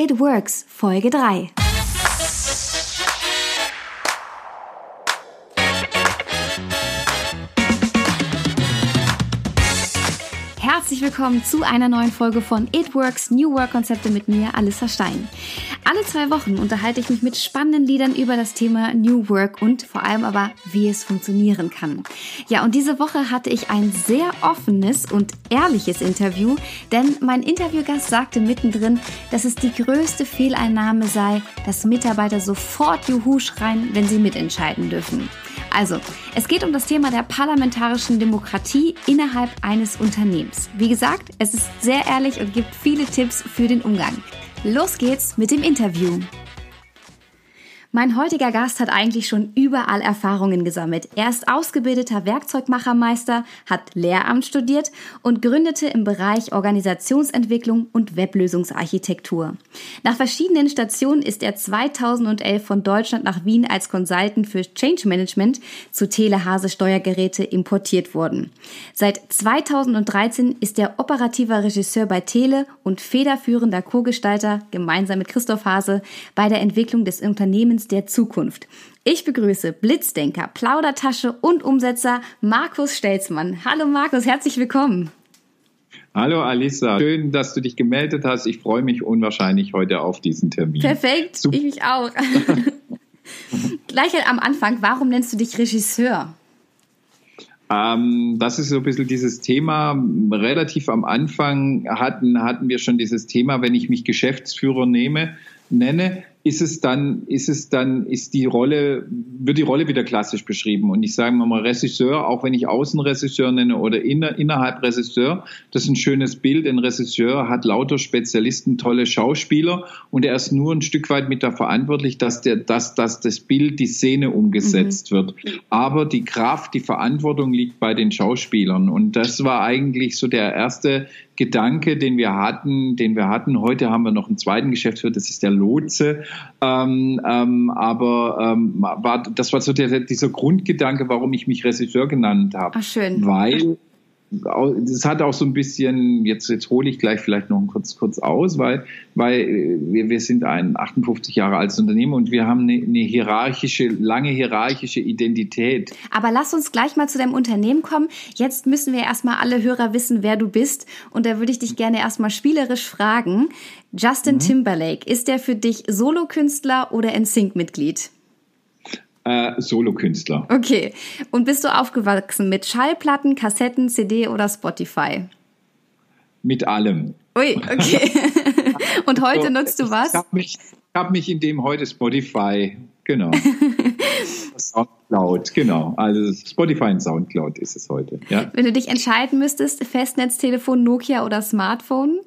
It Works Folge 3. Herzlich willkommen zu einer neuen Folge von It Works New Work Konzepte mit mir, Alissa Stein. Alle zwei Wochen unterhalte ich mich mit spannenden Liedern über das Thema New Work und vor allem aber, wie es funktionieren kann. Ja, und diese Woche hatte ich ein sehr offenes und ehrliches Interview, denn mein Interviewgast sagte mittendrin, dass es die größte Fehleinnahme sei, dass Mitarbeiter sofort Juhu schreien, wenn sie mitentscheiden dürfen. Also, es geht um das Thema der parlamentarischen Demokratie innerhalb eines Unternehmens. Wie gesagt, es ist sehr ehrlich und gibt viele Tipps für den Umgang. Los geht's mit dem Interview. Mein heutiger Gast hat eigentlich schon überall Erfahrungen gesammelt. Er ist ausgebildeter Werkzeugmachermeister, hat Lehramt studiert und gründete im Bereich Organisationsentwicklung und Weblösungsarchitektur. Nach verschiedenen Stationen ist er 2011 von Deutschland nach Wien als Consultant für Change Management zu Telehase Steuergeräte importiert worden. Seit 2013 ist er operativer Regisseur bei Tele und federführender Co-Gestalter gemeinsam mit Christoph Hase bei der Entwicklung des Unternehmens Unternehmens der Zukunft. Ich begrüße Blitzdenker, Plaudertasche und Umsetzer Markus Stelzmann. Hallo Markus, herzlich willkommen. Hallo Alisa, schön, dass du dich gemeldet hast. Ich freue mich unwahrscheinlich heute auf diesen Termin. Perfekt, Super. ich mich auch. Gleich am Anfang, warum nennst du dich Regisseur? Ähm, das ist so ein bisschen dieses Thema. Relativ am Anfang hatten, hatten wir schon dieses Thema, wenn ich mich Geschäftsführer nehme, nenne, ist es dann, ist es dann, ist die Rolle, wird die Rolle wieder klassisch beschrieben. Und ich sage mal Regisseur, auch wenn ich Außenregisseur nenne oder inner, innerhalb Regisseur, das ist ein schönes Bild. Ein Regisseur hat lauter Spezialisten, tolle Schauspieler und er ist nur ein Stück weit mit da verantwortlich, dass der, dass, dass das Bild, die Szene umgesetzt mhm. wird. Aber die Kraft, die Verantwortung liegt bei den Schauspielern. Und das war eigentlich so der erste Gedanke, den wir hatten, den wir hatten. Heute haben wir noch einen zweiten Geschäftsführer, das ist der Lotse. Ähm, ähm, aber ähm, war, das war so der, dieser Grundgedanke, warum ich mich Regisseur genannt habe. Ach, schön. Weil das hat auch so ein bisschen, jetzt, jetzt hole ich gleich vielleicht noch kurz, kurz aus, weil, weil wir, wir sind ein 58 Jahre altes Unternehmen und wir haben eine, eine hierarchische, lange hierarchische Identität. Aber lass uns gleich mal zu deinem Unternehmen kommen. Jetzt müssen wir erstmal alle Hörer wissen, wer du bist. Und da würde ich dich gerne erstmal spielerisch fragen. Justin mhm. Timberlake, ist der für dich Solokünstler oder NSYNC-Mitglied? Äh, Solokünstler. Okay. Und bist du aufgewachsen mit Schallplatten, Kassetten, CD oder Spotify? Mit allem. Ui, okay. und heute also, nutzt du was? Ich habe mich, hab mich in dem heute Spotify, genau. Soundcloud, genau. Also Spotify und Soundcloud ist es heute. Ja. Wenn du dich entscheiden müsstest, Festnetztelefon, Nokia oder Smartphone?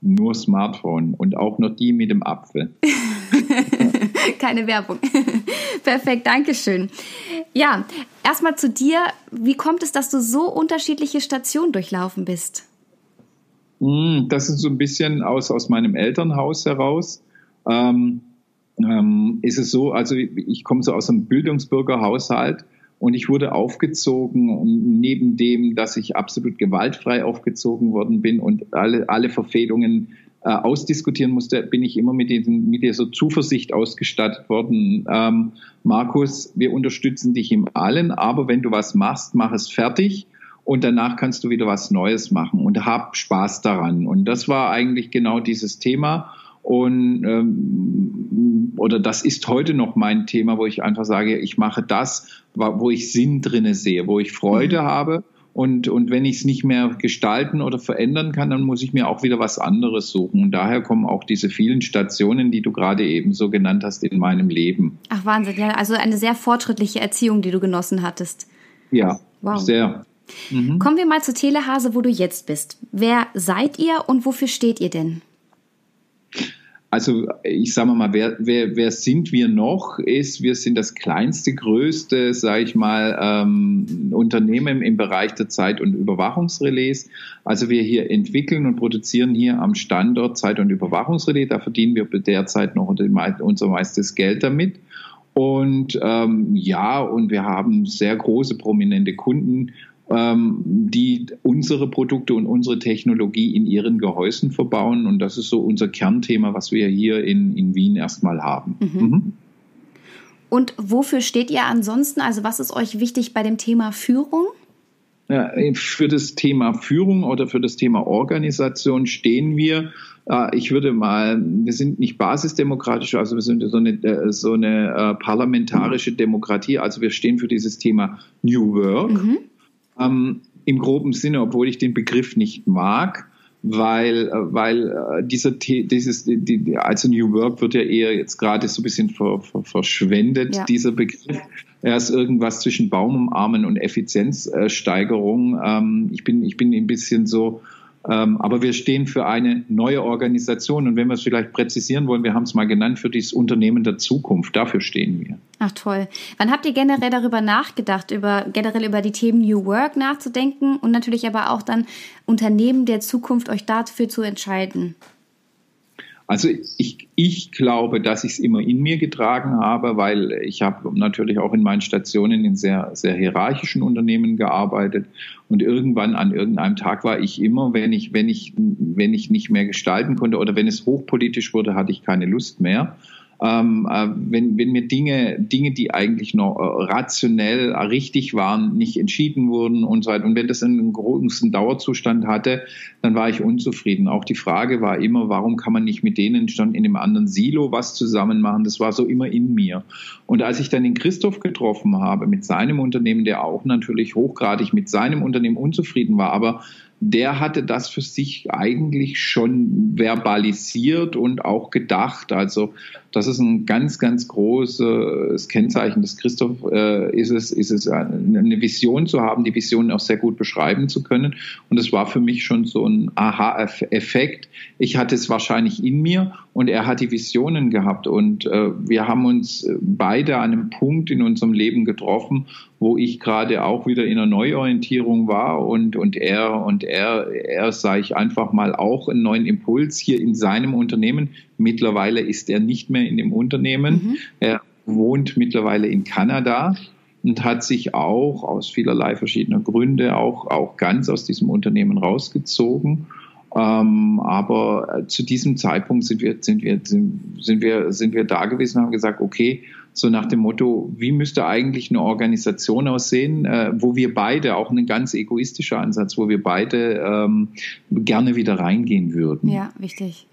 Nur Smartphone und auch noch die mit dem Apfel. Keine Werbung. Perfekt, Dankeschön. Ja, erstmal zu dir. Wie kommt es, dass du so unterschiedliche Stationen durchlaufen bist? Hm, das ist so ein bisschen aus, aus meinem Elternhaus heraus. Ähm, ähm, ist es so, also ich komme so aus einem Bildungsbürgerhaushalt und ich wurde aufgezogen, neben dem, dass ich absolut gewaltfrei aufgezogen worden bin und alle, alle Verfehlungen äh, ausdiskutieren musste, bin ich immer mit, diesen, mit dieser Zuversicht ausgestattet worden. Ähm, Markus, wir unterstützen dich im Allen, aber wenn du was machst, mach es fertig und danach kannst du wieder was Neues machen und hab Spaß daran. Und das war eigentlich genau dieses Thema. Und ähm, oder das ist heute noch mein Thema, wo ich einfach sage, ich mache das, wo ich Sinn drinne sehe, wo ich Freude mhm. habe und, und wenn ich es nicht mehr gestalten oder verändern kann, dann muss ich mir auch wieder was anderes suchen. Und daher kommen auch diese vielen Stationen, die du gerade eben so genannt hast, in meinem Leben. Ach Wahnsinn, ja. Also eine sehr fortschrittliche Erziehung, die du genossen hattest. Ja, wow. sehr. Mhm. Kommen wir mal zur Telehase, wo du jetzt bist. Wer seid ihr und wofür steht ihr denn? Also ich sage mal, wer, wer, wer sind wir noch? Ist, wir sind das kleinste, größte, sage ich mal, ähm, Unternehmen im Bereich der Zeit- und Überwachungsrelais. Also wir hier entwickeln und produzieren hier am Standort Zeit- und Überwachungsrelais. Da verdienen wir derzeit noch unser meistes Geld damit. Und ähm, ja, und wir haben sehr große prominente Kunden ähm, die unsere Produkte und unsere Technologie in ihren Gehäusen verbauen. Und das ist so unser Kernthema, was wir hier in, in Wien erstmal haben. Mhm. Mhm. Und wofür steht ihr ansonsten? Also was ist euch wichtig bei dem Thema Führung? Ja, für das Thema Führung oder für das Thema Organisation stehen wir. Äh, ich würde mal, wir sind nicht basisdemokratisch, also wir sind so eine, äh, so eine äh, parlamentarische Demokratie. Also wir stehen für dieses Thema New Work. Mhm. Ähm, Im groben Sinne, obwohl ich den Begriff nicht mag weil, weil dieser, dieses, die, also New Work wird ja eher jetzt gerade so ein bisschen ver, ver, verschwendet, ja. dieser Begriff. Er ist irgendwas zwischen Baum umarmen und Effizienzsteigerung. Ähm, ich, bin, ich bin ein bisschen so, aber wir stehen für eine neue Organisation. Und wenn wir es vielleicht präzisieren wollen, wir haben es mal genannt, für dieses Unternehmen der Zukunft. Dafür stehen wir. Ach toll. Wann habt ihr generell darüber nachgedacht, über, generell über die Themen New Work nachzudenken und natürlich aber auch dann Unternehmen der Zukunft euch dafür zu entscheiden? Also ich, ich glaube, dass ich es immer in mir getragen habe, weil ich habe natürlich auch in meinen Stationen in sehr, sehr hierarchischen Unternehmen gearbeitet. Und irgendwann an irgendeinem Tag war ich immer, wenn ich, wenn ich, wenn ich nicht mehr gestalten konnte oder wenn es hochpolitisch wurde, hatte ich keine Lust mehr ähm, äh, wenn, wenn mir Dinge, Dinge, die eigentlich noch äh, rationell äh, richtig waren, nicht entschieden wurden und so weiter. Und wenn das einen großen Dauerzustand hatte, dann war ich unzufrieden. Auch die Frage war immer, warum kann man nicht mit denen schon in einem anderen Silo was zusammen machen? Das war so immer in mir. Und als ich dann den Christoph getroffen habe mit seinem Unternehmen, der auch natürlich hochgradig mit seinem Unternehmen unzufrieden war, aber der hatte das für sich eigentlich schon verbalisiert und auch gedacht. Also das ist ein ganz, ganz großes Kennzeichen des Christoph, äh, ist es, ist es eine Vision zu haben, die Vision auch sehr gut beschreiben zu können. Und es war für mich schon so ein Aha-Effekt. Ich hatte es wahrscheinlich in mir und er hat die Visionen gehabt. Und äh, wir haben uns beide an einem Punkt in unserem Leben getroffen, wo ich gerade auch wieder in einer Neuorientierung war und, und er, und er, er, sage ich einfach mal, auch einen neuen Impuls hier in seinem Unternehmen. Mittlerweile ist er nicht mehr in dem Unternehmen. Mhm. Er wohnt mittlerweile in Kanada und hat sich auch aus vielerlei verschiedener Gründe auch, auch ganz aus diesem Unternehmen rausgezogen. Ähm, aber zu diesem Zeitpunkt sind wir, sind wir, sind, sind wir, sind wir da gewesen und haben gesagt, okay, so nach dem Motto, wie müsste eigentlich eine Organisation aussehen, äh, wo wir beide, auch ein ganz egoistischer Ansatz, wo wir beide ähm, gerne wieder reingehen würden. Ja, wichtig.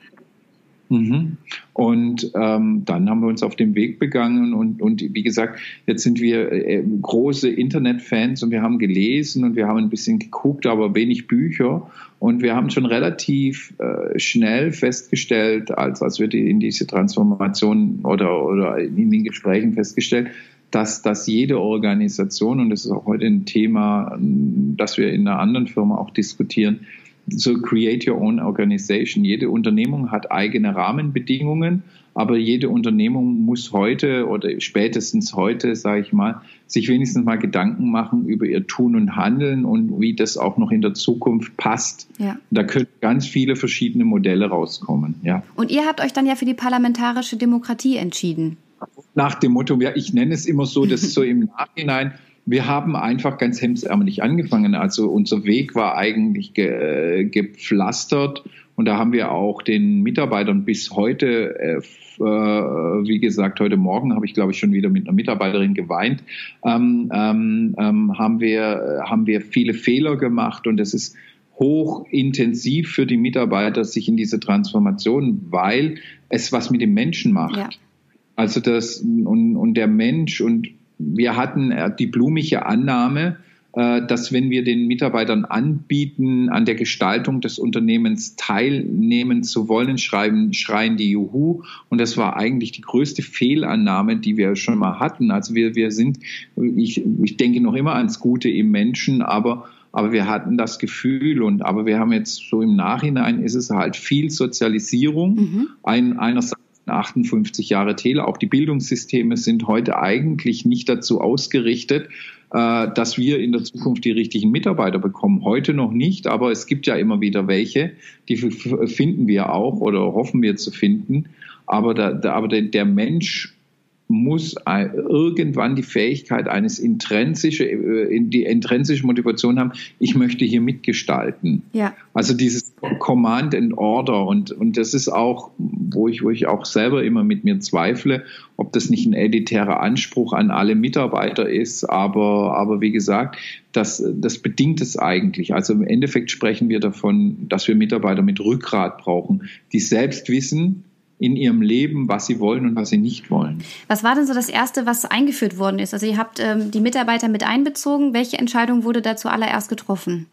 Mhm. Und ähm, dann haben wir uns auf den Weg begangen und, und wie gesagt, jetzt sind wir äh, große Internetfans und wir haben gelesen und wir haben ein bisschen geguckt, aber wenig Bücher. Und wir haben schon relativ äh, schnell festgestellt, als, als wir die, in diese Transformation oder, oder in den Gesprächen festgestellt, dass, dass jede Organisation, und das ist auch heute ein Thema, das wir in einer anderen Firma auch diskutieren, so create your own organization. Jede Unternehmung hat eigene Rahmenbedingungen, aber jede Unternehmung muss heute oder spätestens heute, sage ich mal, sich wenigstens mal Gedanken machen über ihr Tun und Handeln und wie das auch noch in der Zukunft passt. Ja. Da können ganz viele verschiedene Modelle rauskommen. Ja. Und ihr habt euch dann ja für die parlamentarische Demokratie entschieden. Nach dem Motto, ja, ich nenne es immer so, dass so im Nachhinein wir haben einfach ganz hemdsärmelig angefangen. Also unser Weg war eigentlich ge, gepflastert und da haben wir auch den Mitarbeitern bis heute, äh, äh, wie gesagt, heute Morgen habe ich, glaube ich, schon wieder mit einer Mitarbeiterin geweint, ähm, ähm, ähm, haben, wir, haben wir viele Fehler gemacht und es ist hochintensiv für die Mitarbeiter sich in diese Transformation, weil es was mit dem Menschen macht. Ja. Also das und, und der Mensch und wir hatten äh, die blumige Annahme, äh, dass wenn wir den Mitarbeitern anbieten, an der Gestaltung des Unternehmens teilnehmen zu wollen, schreiben, schreien die Juhu. Und das war eigentlich die größte Fehlannahme, die wir schon mal hatten. Also wir, wir sind, ich, ich denke noch immer ans Gute im Menschen, aber aber wir hatten das Gefühl und aber wir haben jetzt so im Nachhinein ist es halt viel Sozialisierung. Mhm. Ein, einerseits 58 Jahre Tele. Auch die Bildungssysteme sind heute eigentlich nicht dazu ausgerichtet, äh, dass wir in der Zukunft die richtigen Mitarbeiter bekommen. Heute noch nicht, aber es gibt ja immer wieder welche, die finden wir auch oder hoffen wir zu finden. Aber, der, aber der Mensch muss irgendwann die Fähigkeit eines intrinsische, äh, die intrinsische Motivation haben, ich möchte hier mitgestalten. Ja. Also dieses Command and Order und, und das ist auch, wo ich, wo ich auch selber immer mit mir zweifle, ob das nicht ein elitärer Anspruch an alle Mitarbeiter ist, aber, aber wie gesagt, das, das bedingt es eigentlich. Also im Endeffekt sprechen wir davon, dass wir Mitarbeiter mit Rückgrat brauchen, die selbst wissen, in ihrem Leben, was sie wollen und was sie nicht wollen. Was war denn so das Erste, was eingeführt worden ist? Also ihr habt ähm, die Mitarbeiter mit einbezogen. Welche Entscheidung wurde da zuallererst getroffen?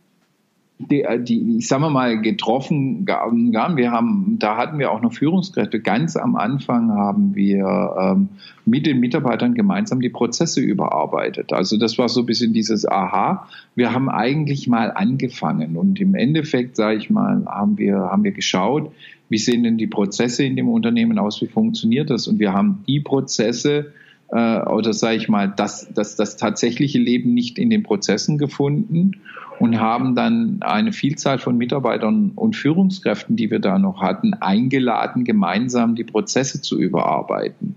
Die, äh, die, ich sage mal, getroffen. Wir haben, da hatten wir auch noch Führungskräfte. Ganz am Anfang haben wir ähm, mit den Mitarbeitern gemeinsam die Prozesse überarbeitet. Also das war so ein bisschen dieses Aha. Wir haben eigentlich mal angefangen und im Endeffekt, sage ich mal, haben wir haben wir geschaut, wie sehen denn die Prozesse in dem Unternehmen aus, wie funktioniert das? Und wir haben die Prozesse äh, oder sage ich mal, das, das, das tatsächliche Leben nicht in den Prozessen gefunden und haben dann eine Vielzahl von Mitarbeitern und Führungskräften, die wir da noch hatten, eingeladen, gemeinsam die Prozesse zu überarbeiten.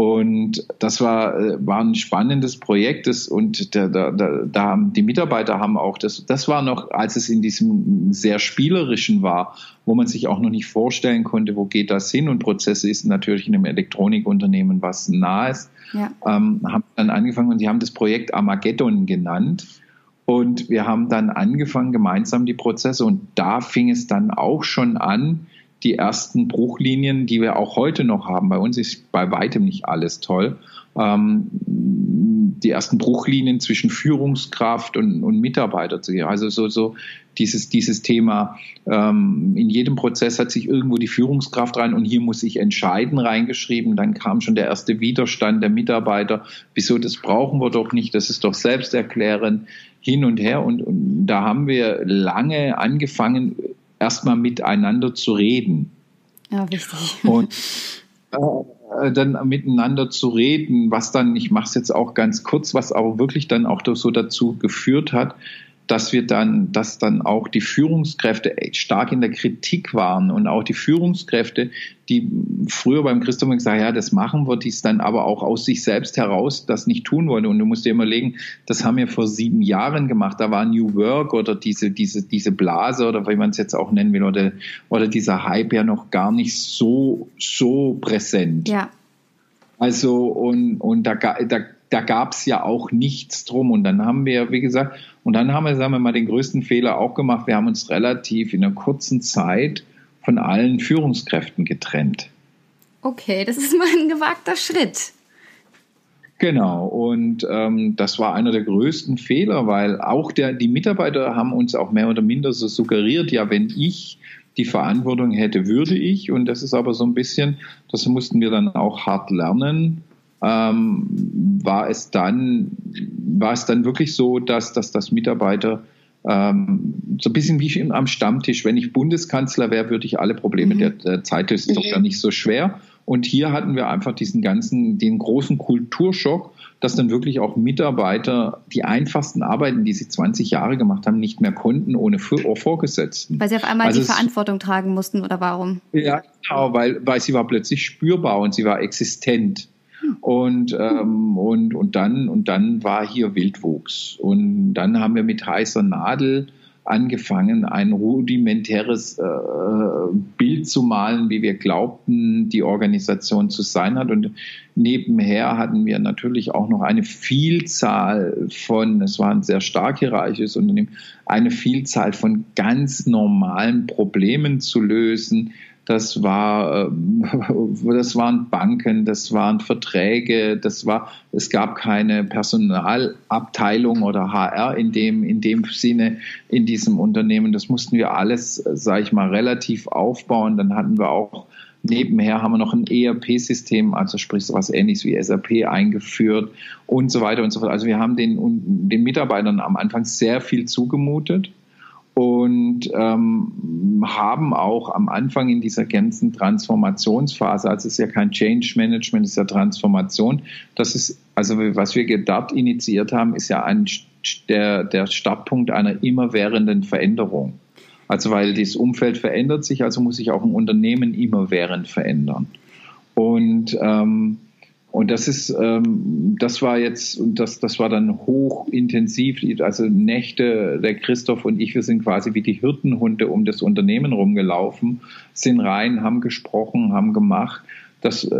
Und das war, äh, war ein spannendes Projekt das, und da, da, da haben die Mitarbeiter haben auch, das, das war noch, als es in diesem sehr spielerischen war, wo man sich auch noch nicht vorstellen konnte, wo geht das hin und Prozesse ist natürlich in einem Elektronikunternehmen was Nahes, ja. ähm, haben dann angefangen und sie haben das Projekt Armageddon genannt. Und wir haben dann angefangen, gemeinsam die Prozesse und da fing es dann auch schon an, die ersten Bruchlinien, die wir auch heute noch haben. Bei uns ist bei weitem nicht alles toll. Ähm, die ersten Bruchlinien zwischen Führungskraft und, und Mitarbeiter zu gehen. Also so, so dieses, dieses Thema, ähm, in jedem Prozess hat sich irgendwo die Führungskraft rein und hier muss ich entscheiden reingeschrieben. Dann kam schon der erste Widerstand der Mitarbeiter. Wieso, das brauchen wir doch nicht, das ist doch selbsterklärend hin und her. Und, und da haben wir lange angefangen, erstmal miteinander zu reden. Ja, wichtig. Und äh, dann miteinander zu reden, was dann, ich mache es jetzt auch ganz kurz, was auch wirklich dann auch so dazu geführt hat, dass wir dann, dass dann auch die Führungskräfte stark in der Kritik waren und auch die Führungskräfte, die früher beim Christoph gesagt ja, das machen wir, die es dann aber auch aus sich selbst heraus das nicht tun wollen. Und du musst dir immer legen, das haben wir vor sieben Jahren gemacht. Da war New Work oder diese, diese, diese Blase oder wie man es jetzt auch nennen will oder, oder dieser Hype ja noch gar nicht so, so präsent. Ja. Also, und, und da, da da gab es ja auch nichts drum. Und dann haben wir, wie gesagt, und dann haben wir, sagen wir mal, den größten Fehler auch gemacht. Wir haben uns relativ in einer kurzen Zeit von allen Führungskräften getrennt. Okay, das ist mal ein gewagter Schritt. Genau, und ähm, das war einer der größten Fehler, weil auch der, die Mitarbeiter haben uns auch mehr oder minder so suggeriert, ja, wenn ich die Verantwortung hätte, würde ich. Und das ist aber so ein bisschen, das mussten wir dann auch hart lernen, ähm, war es dann, war es dann wirklich so, dass, dass das Mitarbeiter ähm, so ein bisschen wie am Stammtisch, wenn ich Bundeskanzler wäre, würde ich alle Probleme mhm. der, der Zeit, ist mhm. doch ja nicht so schwer. Und hier hatten wir einfach diesen ganzen, den großen Kulturschock, dass dann wirklich auch Mitarbeiter die einfachsten Arbeiten, die sie 20 Jahre gemacht haben, nicht mehr konnten ohne Vorgesetzten. Weil sie auf einmal also die Verantwortung tragen mussten oder warum? Ja, genau, weil, weil sie war plötzlich spürbar und sie war existent. Und, ähm, und, und, dann, und dann war hier Wildwuchs. Und dann haben wir mit heißer Nadel angefangen, ein rudimentäres äh, Bild zu malen, wie wir glaubten, die Organisation zu sein hat. Und nebenher hatten wir natürlich auch noch eine Vielzahl von, es war ein sehr stark hierarchisches Unternehmen, eine Vielzahl von ganz normalen Problemen zu lösen, das war, ähm, das waren Banken, das waren Verträge, das war, es gab keine Personalabteilung oder HR in dem, in dem Sinne in diesem Unternehmen. Das mussten wir alles, sage ich mal, relativ aufbauen. Dann hatten wir auch Nebenher haben wir noch ein ERP-System, also sprich so was ähnliches wie SAP eingeführt und so weiter und so fort. Also wir haben den, den Mitarbeitern am Anfang sehr viel zugemutet und ähm, haben auch am Anfang in dieser ganzen Transformationsphase, also es ist ja kein Change Management, es ist ja Transformation, das ist, also was wir dort initiiert haben, ist ja ein, der, der Startpunkt einer immerwährenden Veränderung. Also weil das Umfeld verändert sich, also muss sich auch ein Unternehmen immerwährend verändern. Und ähm, Und das ist, ähm, das war jetzt, und das, das war dann hochintensiv, also Nächte, der Christoph und ich, wir sind quasi wie die Hirtenhunde um das Unternehmen rumgelaufen, sind rein, haben gesprochen, haben gemacht. Das äh,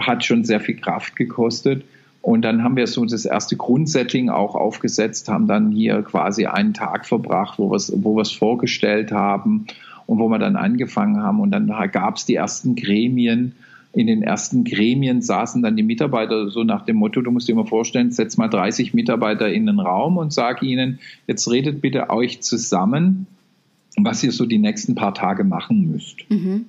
hat schon sehr viel Kraft gekostet. Und dann haben wir so das erste Grundsetting auch aufgesetzt, haben dann hier quasi einen Tag verbracht, wo wir es wo wir's vorgestellt haben und wo wir dann angefangen haben. Und dann gab es die ersten Gremien. In den ersten Gremien saßen dann die Mitarbeiter so nach dem Motto, du musst dir mal vorstellen, setz mal 30 Mitarbeiter in den Raum und sag ihnen, jetzt redet bitte euch zusammen, was ihr so die nächsten paar Tage machen müsst. Mhm.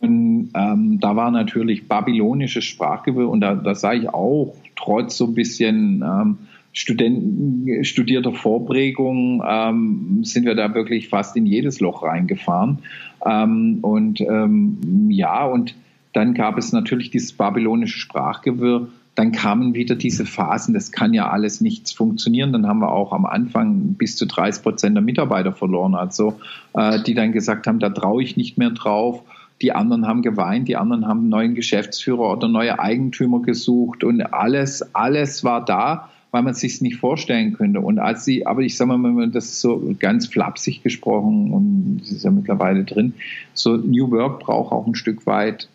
Und ähm, da war natürlich babylonisches Sprachgewirr und da, da sah ich auch trotz so ein bisschen ähm, Studenten, studierter Vorprägung ähm, sind wir da wirklich fast in jedes Loch reingefahren. Ähm, und ähm, ja, und dann gab es natürlich dieses babylonische Sprachgewirr. Dann kamen wieder diese Phasen, das kann ja alles nichts funktionieren. Dann haben wir auch am Anfang bis zu 30 Prozent der Mitarbeiter verloren, also äh, die dann gesagt haben, da traue ich nicht mehr drauf die anderen haben geweint, die anderen haben einen neuen Geschäftsführer oder neue Eigentümer gesucht und alles, alles war da, weil man es sich nicht vorstellen könnte. Und als sie, aber ich sage mal, das ist so ganz flapsig gesprochen und es ist ja mittlerweile drin, so New Work braucht auch ein Stück weit,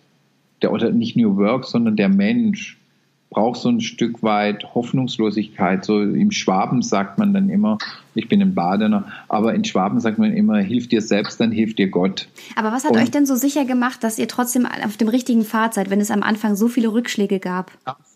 der, oder nicht New Work, sondern der Mensch braucht so ein Stück weit Hoffnungslosigkeit. So im Schwaben sagt man dann immer, ich bin ein Badener, aber in Schwaben sagt man immer, hilf dir selbst, dann hilft dir Gott. Aber was hat Und, euch denn so sicher gemacht, dass ihr trotzdem auf dem richtigen Pfad seid, wenn es am Anfang so viele Rückschläge gab?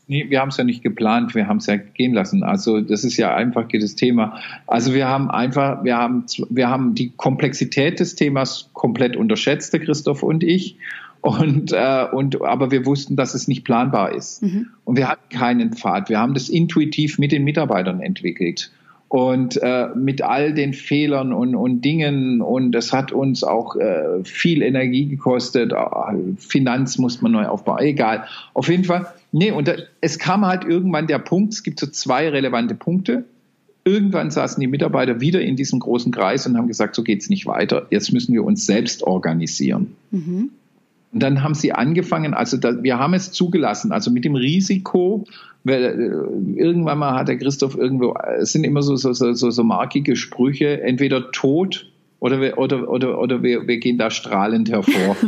Nee, wir haben es ja nicht geplant, wir haben es ja gehen lassen. Also das ist ja einfach das Thema. Also wir haben einfach, wir haben, wir haben die Komplexität des Themas komplett unterschätzt, der Christoph und ich. Und, äh, und, aber wir wussten, dass es nicht planbar ist. Mhm. Und wir hatten keinen Pfad. Wir haben das intuitiv mit den Mitarbeitern entwickelt. Und äh, mit all den Fehlern und, und Dingen. Und es hat uns auch äh, viel Energie gekostet. Ah, Finanz muss man neu aufbauen. Egal. Auf jeden Fall. Nee, und da, es kam halt irgendwann der Punkt, es gibt so zwei relevante Punkte. Irgendwann saßen die Mitarbeiter wieder in diesem großen Kreis und haben gesagt, so geht's nicht weiter. Jetzt müssen wir uns selbst organisieren. Mhm. Und dann haben sie angefangen, also da, wir haben es zugelassen, also mit dem Risiko, weil äh, irgendwann mal hat der Christoph irgendwo, es sind immer so, so, so, so markige Sprüche, entweder tot oder wir, oder, oder, oder wir, wir gehen da strahlend hervor.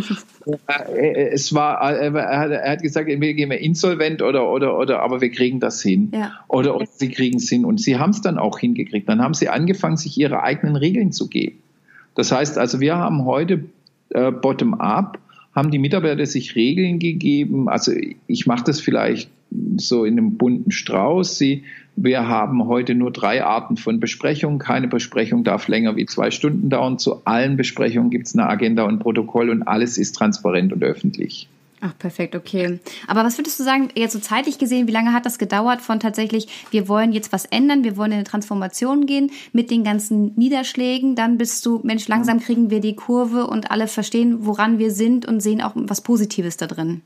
Äh, äh, es war, er hat, er hat gesagt, entweder gehen wir insolvent oder, oder, oder, aber wir kriegen das hin. Ja. Oder, oder sie kriegen es hin. Und sie haben es dann auch hingekriegt. Dann haben sie angefangen, sich ihre eigenen Regeln zu geben. Das heißt also, wir haben heute äh, bottom-up haben die Mitarbeiter sich Regeln gegeben. Also ich mache das vielleicht so in einem bunten Strauß. Sie, wir haben heute nur drei Arten von Besprechungen. Keine Besprechung darf länger wie zwei Stunden dauern. Zu allen Besprechungen gibt es eine Agenda und Protokoll und alles ist transparent und öffentlich. Ach, perfekt, okay. Aber was würdest du sagen, jetzt so zeitlich gesehen, wie lange hat das gedauert von tatsächlich, wir wollen jetzt was ändern, wir wollen in eine Transformation gehen mit den ganzen Niederschlägen, dann bist du, Mensch, langsam kriegen wir die Kurve und alle verstehen, woran wir sind und sehen auch was Positives da drin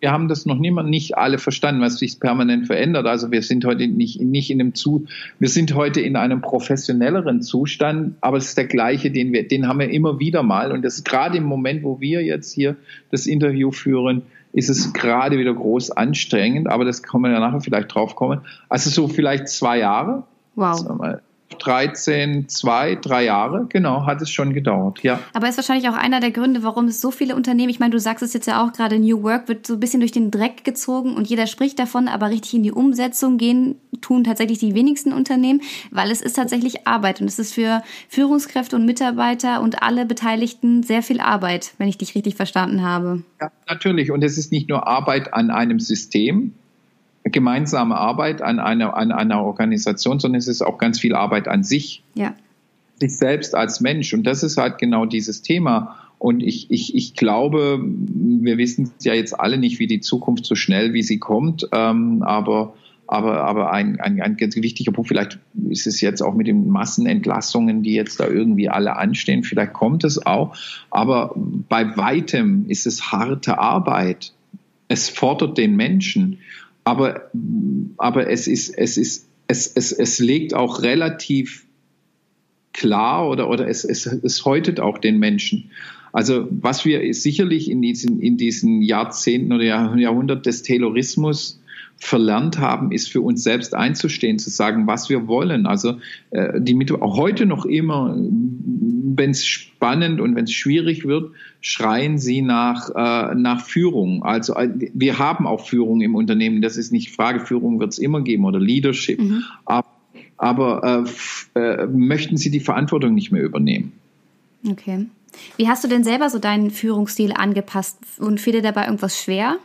wir haben das noch niemand, nicht alle verstanden, was sich permanent verändert. Also wir sind heute nicht, nicht in einem zu, wir sind heute in einem professionelleren Zustand, aber es ist der gleiche, den wir, den haben wir immer wieder mal. Und das ist gerade im Moment, wo wir jetzt hier das Interview führen, ist es gerade wieder groß anstrengend, aber das kann man ja nachher vielleicht drauf kommen. Also so vielleicht zwei Jahre. Wow. 13, zwei, drei Jahre, genau, hat es schon gedauert, ja. Aber ist wahrscheinlich auch einer der Gründe, warum es so viele Unternehmen, ich meine, du sagst es jetzt ja auch gerade, New Work wird so ein bisschen durch den Dreck gezogen und jeder spricht davon, aber richtig in die Umsetzung gehen tun tatsächlich die wenigsten Unternehmen, weil es ist tatsächlich Arbeit und es ist für Führungskräfte und Mitarbeiter und alle Beteiligten sehr viel Arbeit, wenn ich dich richtig verstanden habe. Ja, natürlich. Und es ist nicht nur Arbeit an einem System, gemeinsame Arbeit an einer, an einer Organisation, sondern es ist auch ganz viel Arbeit an sich. Ja. Sich selbst als Mensch. Und das ist halt genau dieses Thema. Und ich, ich, ich glaube, wir wissen ja jetzt alle nicht, wie die Zukunft so schnell, wie sie kommt. Ähm, aber aber, aber ein, ein, ein ganz wichtiger Punkt, vielleicht ist es jetzt auch mit den Massenentlassungen, die jetzt da irgendwie alle anstehen, vielleicht kommt es auch. Aber bei weitem ist es harte Arbeit. Es fordert den Menschen aber, aber es ist, es ist, es, es, es legt auch relativ klar oder, oder es, es, es häutet auch den Menschen. Also was wir sicherlich in diesen, in diesen Jahrzehnten oder Jahrhundert des Taylorismus verlernt haben, ist für uns selbst einzustehen, zu sagen, was wir wollen. Also äh, die mit auch heute noch immer, wenn es spannend und wenn es schwierig wird, schreien sie nach äh, nach Führung. Also äh, wir haben auch Führung im Unternehmen. Das ist nicht Frage. Führung wird es immer geben oder Leadership. Mhm. Aber, aber äh, äh, möchten sie die Verantwortung nicht mehr übernehmen? Okay. Wie hast du denn selber so deinen Führungsstil angepasst und fiel dir dabei irgendwas schwer?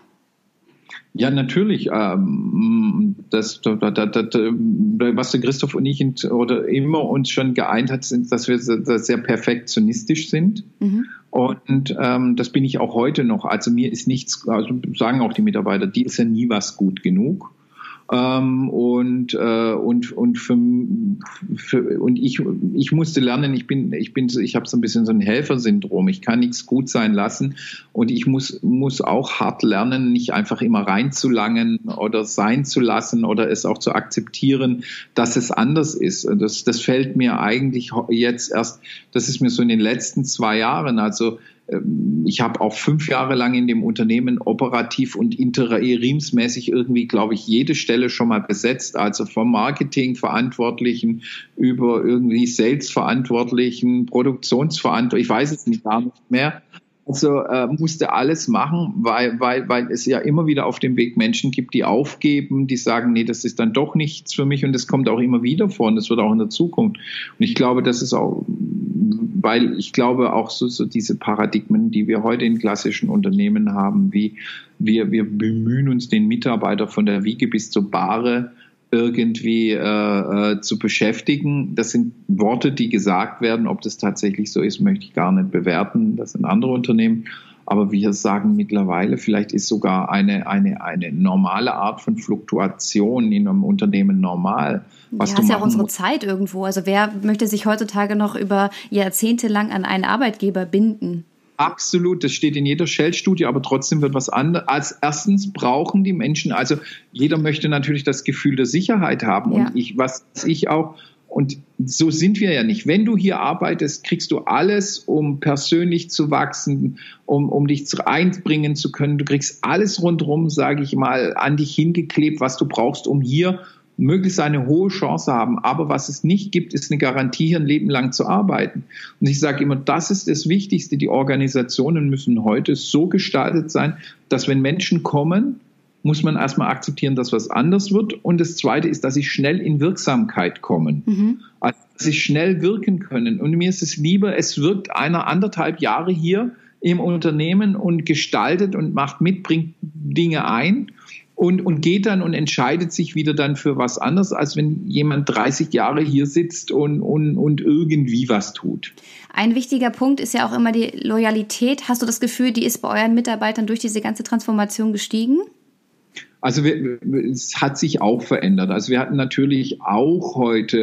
Ja, natürlich. Ähm, das, das, das, was der Christoph und ich oder immer uns schon geeint hat, sind, dass wir sehr perfektionistisch sind. Mhm. Und ähm, das bin ich auch heute noch. Also mir ist nichts, also sagen auch die Mitarbeiter, die ist ja nie was gut genug. Ähm, und äh, und und für, für, und ich ich musste lernen ich bin ich bin ich habe so ein bisschen so ein Helfersyndrom. Ich kann nichts gut sein lassen. Und ich muss muss auch hart lernen nicht einfach immer reinzulangen oder sein zu lassen oder es auch zu akzeptieren dass es anders ist. Das das fällt mir eigentlich jetzt erst das ist mir so in den letzten zwei Jahren also ich habe auch fünf Jahre lang in dem Unternehmen operativ und interimsmäßig irgendwie, glaube ich, jede Stelle schon mal besetzt. Also vom Marketingverantwortlichen über irgendwie Sales-Verantwortlichen, Produktionsverantwortlichen, ich weiß es nicht gar nicht mehr. Also äh, musste alles machen, weil, weil, weil es ja immer wieder auf dem Weg Menschen gibt, die aufgeben, die sagen, nee, das ist dann doch nichts für mich und das kommt auch immer wieder vor und das wird auch in der Zukunft. Und ich glaube, das ist auch, weil ich glaube auch so, so diese Paradigmen, die wir heute in klassischen Unternehmen haben, wie wir, wir bemühen uns den Mitarbeiter von der Wiege bis zur Bahre irgendwie äh, äh, zu beschäftigen. Das sind Worte, die gesagt werden. Ob das tatsächlich so ist, möchte ich gar nicht bewerten. Das sind andere Unternehmen. Aber wir sagen mittlerweile, vielleicht ist sogar eine, eine, eine normale Art von Fluktuation in einem Unternehmen normal. Was ja, ist ja auch unsere Zeit irgendwo. Also wer möchte sich heutzutage noch über Jahrzehnte lang an einen Arbeitgeber binden? Absolut, das steht in jeder Shell-Studie, aber trotzdem wird was anderes. Als erstens brauchen die Menschen, also jeder möchte natürlich das Gefühl der Sicherheit haben. Ja. Und ich, was ich auch, und so sind wir ja nicht. Wenn du hier arbeitest, kriegst du alles, um persönlich zu wachsen, um, um dich einbringen zu können. Du kriegst alles rundherum, sage ich mal, an dich hingeklebt, was du brauchst, um hier möglichst eine hohe Chance haben. Aber was es nicht gibt, ist eine Garantie, hier ein Leben lang zu arbeiten. Und ich sage immer, das ist das Wichtigste. Die Organisationen müssen heute so gestaltet sein, dass wenn Menschen kommen, muss man erstmal akzeptieren, dass was anders wird. Und das Zweite ist, dass sie schnell in Wirksamkeit kommen. Mhm. Also, dass sie schnell wirken können. Und mir ist es lieber, es wirkt einer anderthalb Jahre hier im Unternehmen und gestaltet und macht mit, bringt Dinge ein und, und geht dann und entscheidet sich wieder dann für was anderes, als wenn jemand 30 Jahre hier sitzt und, und, und irgendwie was tut. Ein wichtiger Punkt ist ja auch immer die Loyalität. Hast du das Gefühl, die ist bei euren Mitarbeitern durch diese ganze Transformation gestiegen? Also wir, es hat sich auch verändert. Also wir hatten natürlich auch heute,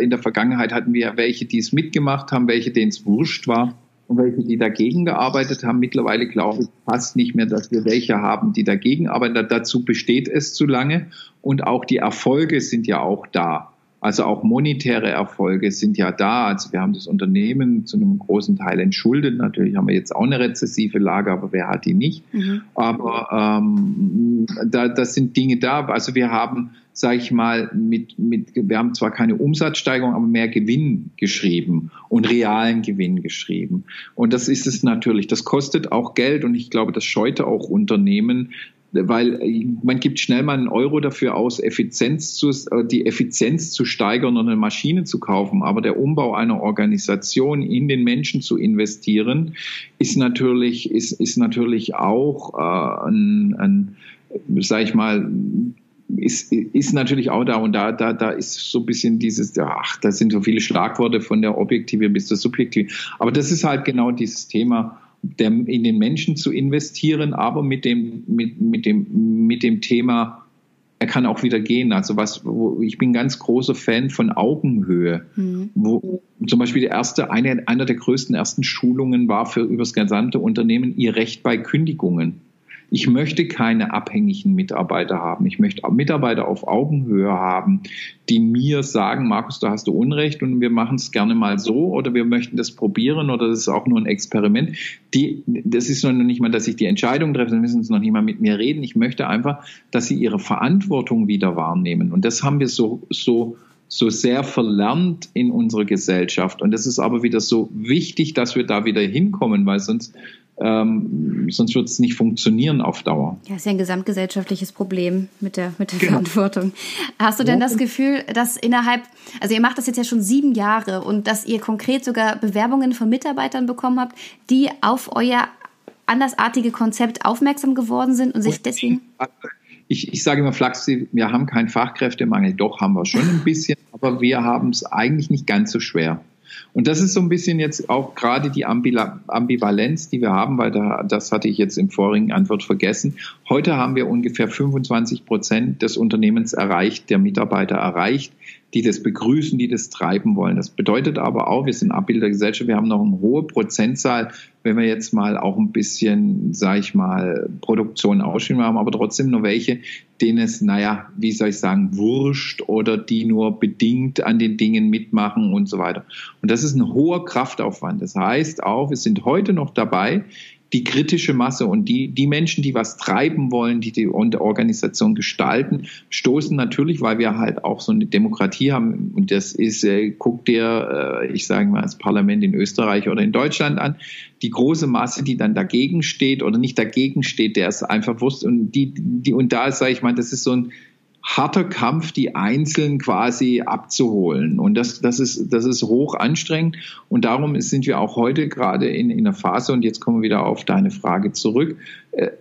in der Vergangenheit hatten wir welche, die es mitgemacht haben, welche, denen es wurscht war und welche, die dagegen gearbeitet haben. Mittlerweile glaube ich fast nicht mehr, dass wir welche haben, die dagegen arbeiten. Dazu besteht es zu lange und auch die Erfolge sind ja auch da. Also auch monetäre Erfolge sind ja da. Also wir haben das Unternehmen zu einem großen Teil entschuldet. Natürlich haben wir jetzt auch eine rezessive Lage, aber wer hat die nicht? Mhm. Aber ähm, da, das sind Dinge da. Also wir haben, sage ich mal, mit, mit, wir haben zwar keine Umsatzsteigerung, aber mehr Gewinn geschrieben und realen Gewinn geschrieben. Und das ist es natürlich. Das kostet auch Geld und ich glaube, das scheute auch Unternehmen, weil äh, man gibt schnell mal einen Euro dafür aus, Effizienz zu, äh, die Effizienz zu steigern und eine Maschine zu kaufen. Aber der Umbau einer Organisation in den Menschen zu investieren, ist natürlich, ist, ist natürlich auch äh, ein, ein sag ich mal, ist, ist natürlich auch da und da, da, da ist so ein bisschen dieses, ach, da sind so viele Schlagworte von der Objektive bis zur Subjektive. Aber das ist halt genau dieses Thema der, in den Menschen zu investieren, aber mit dem, mit, mit dem, mit dem Thema, er kann auch wieder gehen. Also was, wo, ich bin ganz großer Fan von Augenhöhe. Mhm. Wo zum Beispiel der erste, eine, einer der größten ersten Schulungen war für das gesamte Unternehmen ihr Recht bei Kündigungen. Ich möchte keine abhängigen Mitarbeiter haben. Ich möchte Mitarbeiter auf Augenhöhe haben, die mir sagen, Markus, da hast du Unrecht und wir machen es gerne mal so oder wir möchten das probieren oder das ist auch nur ein Experiment. Die, das ist noch nicht mal, dass ich die Entscheidung treffe, dann müssen sie noch nicht mal mit mir reden. Ich möchte einfach, dass sie ihre Verantwortung wieder wahrnehmen. Und das haben wir so, so, so sehr verlernt in unserer Gesellschaft. Und das ist aber wieder so wichtig, dass wir da wieder hinkommen, weil sonst ähm, sonst wird es nicht funktionieren auf Dauer. Ja, ist ja ein gesamtgesellschaftliches Problem mit der, mit der genau. Verantwortung. Hast du denn das Gefühl, dass innerhalb, also ihr macht das jetzt ja schon sieben Jahre und dass ihr konkret sogar Bewerbungen von Mitarbeitern bekommen habt, die auf euer andersartige Konzept aufmerksam geworden sind und sich deswegen. Ich, ich sage immer flachsig, wir haben keinen Fachkräftemangel. Doch, haben wir schon ein bisschen, aber wir haben es eigentlich nicht ganz so schwer. Und das ist so ein bisschen jetzt auch gerade die Ambivalenz, die wir haben, weil da, das hatte ich jetzt im vorigen Antwort vergessen. Heute haben wir ungefähr 25 Prozent des Unternehmens erreicht, der Mitarbeiter erreicht, die das begrüßen, die das treiben wollen. Das bedeutet aber auch, wir sind Abbild der Gesellschaft, wir haben noch eine hohe Prozentzahl, wenn wir jetzt mal auch ein bisschen, sage ich mal, Produktion ausschreiben haben, aber trotzdem nur welche, denen es, naja, wie soll ich sagen, wurscht oder die nur bedingt an den Dingen mitmachen und so weiter. Und das ist ein hoher Kraftaufwand. Das heißt auch, wir sind heute noch dabei, die kritische Masse und die, die Menschen, die was treiben wollen, die die Organisation gestalten, stoßen natürlich, weil wir halt auch so eine Demokratie haben. Und das ist, äh, guck dir, äh, ich sage mal, das Parlament in Österreich oder in Deutschland an, die große Masse, die dann dagegen steht oder nicht dagegen steht, der ist einfach Wurst. Und die, die, und da sage ich mal, das ist so ein, harter Kampf, die Einzelnen quasi abzuholen. Und das, das, ist, das ist hoch anstrengend. Und darum sind wir auch heute gerade in, in einer Phase, und jetzt kommen wir wieder auf deine Frage zurück,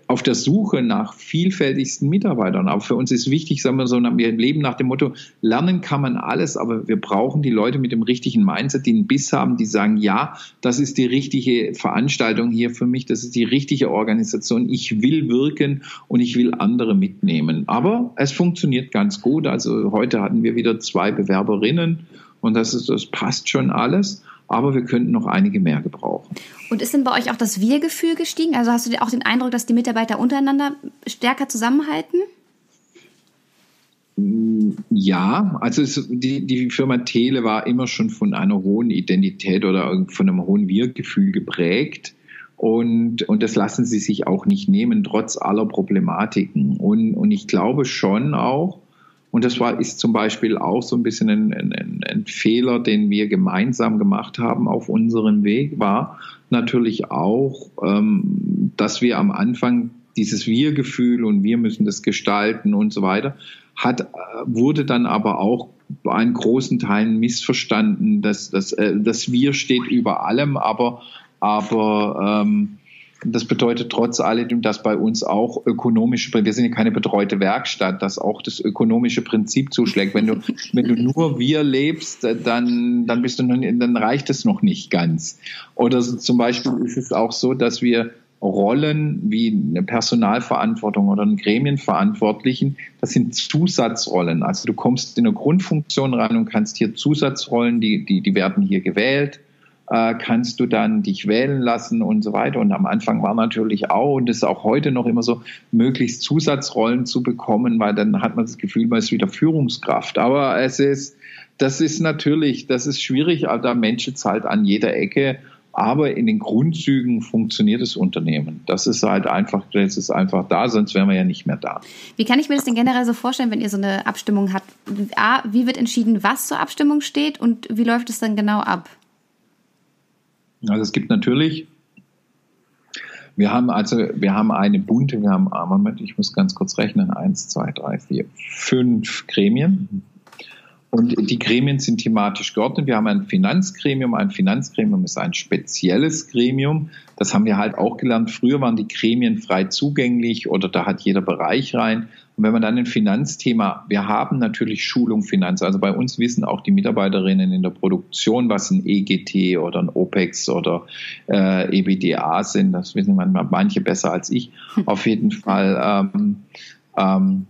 auf der Suche nach vielfältigsten Mitarbeitern. Aber für uns ist wichtig, sagen wir so, wir leben nach dem Motto, lernen kann man alles, aber wir brauchen die Leute mit dem richtigen Mindset, die einen Biss haben, die sagen, ja, das ist die richtige Veranstaltung hier für mich, das ist die richtige Organisation, ich will wirken und ich will andere mitnehmen. Aber es funktioniert ganz gut. Also heute hatten wir wieder zwei Bewerberinnen und das ist, das passt schon alles aber wir könnten noch einige mehr gebrauchen. Und ist denn bei euch auch das Wir-Gefühl gestiegen? Also hast du auch den Eindruck, dass die Mitarbeiter untereinander stärker zusammenhalten? Mm, ja, also es, die, die Firma Tele war immer schon von einer hohen Identität oder von einem hohen Wir-Gefühl geprägt. Und, und das lassen sie sich auch nicht nehmen, trotz aller Problematiken. Und, und ich glaube schon auch, und das war, ist zum Beispiel auch so ein bisschen ein, ein, ein Fehler, den wir gemeinsam gemacht haben auf unserem Weg, war natürlich auch, ähm, dass wir am Anfang dieses Wir-Gefühl und wir müssen das gestalten und so weiter, hat, äh, wurde dann aber auch bei einen großen Teilen missverstanden, dass, dass äh, das Wir steht über allem, aber, aber ähm, das bedeutet trotz alledem, dass bei uns auch ökonomische, wir sind ja keine betreute Werkstatt, dass auch das ökonomische Prinzip zuschlägt. Wenn du, wenn du nur wir lebst, dann, dann bist du noch, dann reicht es noch nicht ganz. Oder so, zum Beispiel ist es auch so, dass wir Rollen wie eine Personalverantwortung oder einen Gremienverantwortlichen, das sind Zusatzrollen. Also du kommst in eine Grundfunktion rein und kannst hier Zusatzrollen, die, die, die werden hier gewählt äh, kannst du dann dich wählen lassen und so weiter. Und am Anfang war natürlich auch, und das ist auch heute noch immer so, möglichst Zusatzrollen zu bekommen, weil dann hat man das Gefühl, man ist wieder Führungskraft. Aber es ist, das ist natürlich, das ist schwierig, da Menschen zahlt an jeder Ecke. Aber in den Grundzügen funktioniert das Unternehmen. Das ist halt einfach, das ist einfach da, sonst wären wir ja nicht mehr da. Wie kann ich mir das denn generell so vorstellen, wenn ihr so eine Abstimmung habt? A, wie wird entschieden, was zur Abstimmung steht und wie läuft es dann genau ab? Also es gibt natürlich, wir haben also, wir haben eine bunte, wir haben, ah, Moment, ich muss ganz kurz rechnen, eins, zwei, drei, vier, fünf Gremien. Und die Gremien sind thematisch geordnet. Wir haben ein Finanzgremium. Ein Finanzgremium ist ein spezielles Gremium. Das haben wir halt auch gelernt. Früher waren die Gremien frei zugänglich oder da hat jeder Bereich rein. Und wenn man dann ein Finanzthema, wir haben natürlich Schulung Finanz, also bei uns wissen auch die Mitarbeiterinnen in der Produktion, was ein EGT oder ein OPEX oder äh, EBDA sind. Das wissen manchmal manche besser als ich. Auf jeden Fall. Ähm, ähm,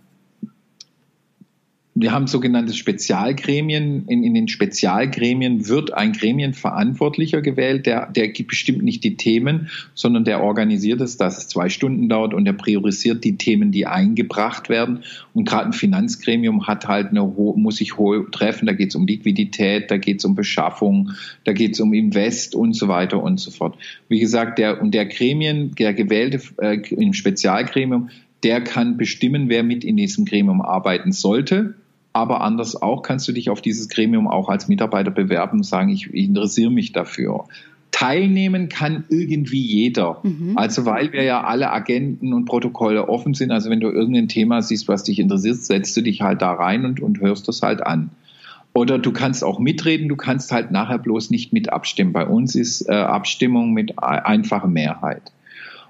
wir haben sogenannte Spezialgremien. In, in, den Spezialgremien wird ein Gremienverantwortlicher gewählt, der, der bestimmt nicht die Themen, sondern der organisiert es, dass es zwei Stunden dauert und der priorisiert die Themen, die eingebracht werden. Und gerade ein Finanzgremium hat halt eine muss sich hohe treffen. Da geht es um Liquidität, da geht es um Beschaffung, da geht es um Invest und so weiter und so fort. Wie gesagt, der und der Gremien, der gewählte äh, im Spezialgremium, der kann bestimmen, wer mit in diesem Gremium arbeiten sollte aber anders auch kannst du dich auf dieses Gremium auch als Mitarbeiter bewerben und sagen, ich, ich interessiere mich dafür. Teilnehmen kann irgendwie jeder. Mhm. Also weil wir ja alle Agenten und Protokolle offen sind. Also wenn du irgendein Thema siehst, was dich interessiert, setzt du dich halt da rein und, und hörst das halt an. Oder du kannst auch mitreden, du kannst halt nachher bloß nicht mit abstimmen. Bei uns ist äh, Abstimmung mit einfacher Mehrheit.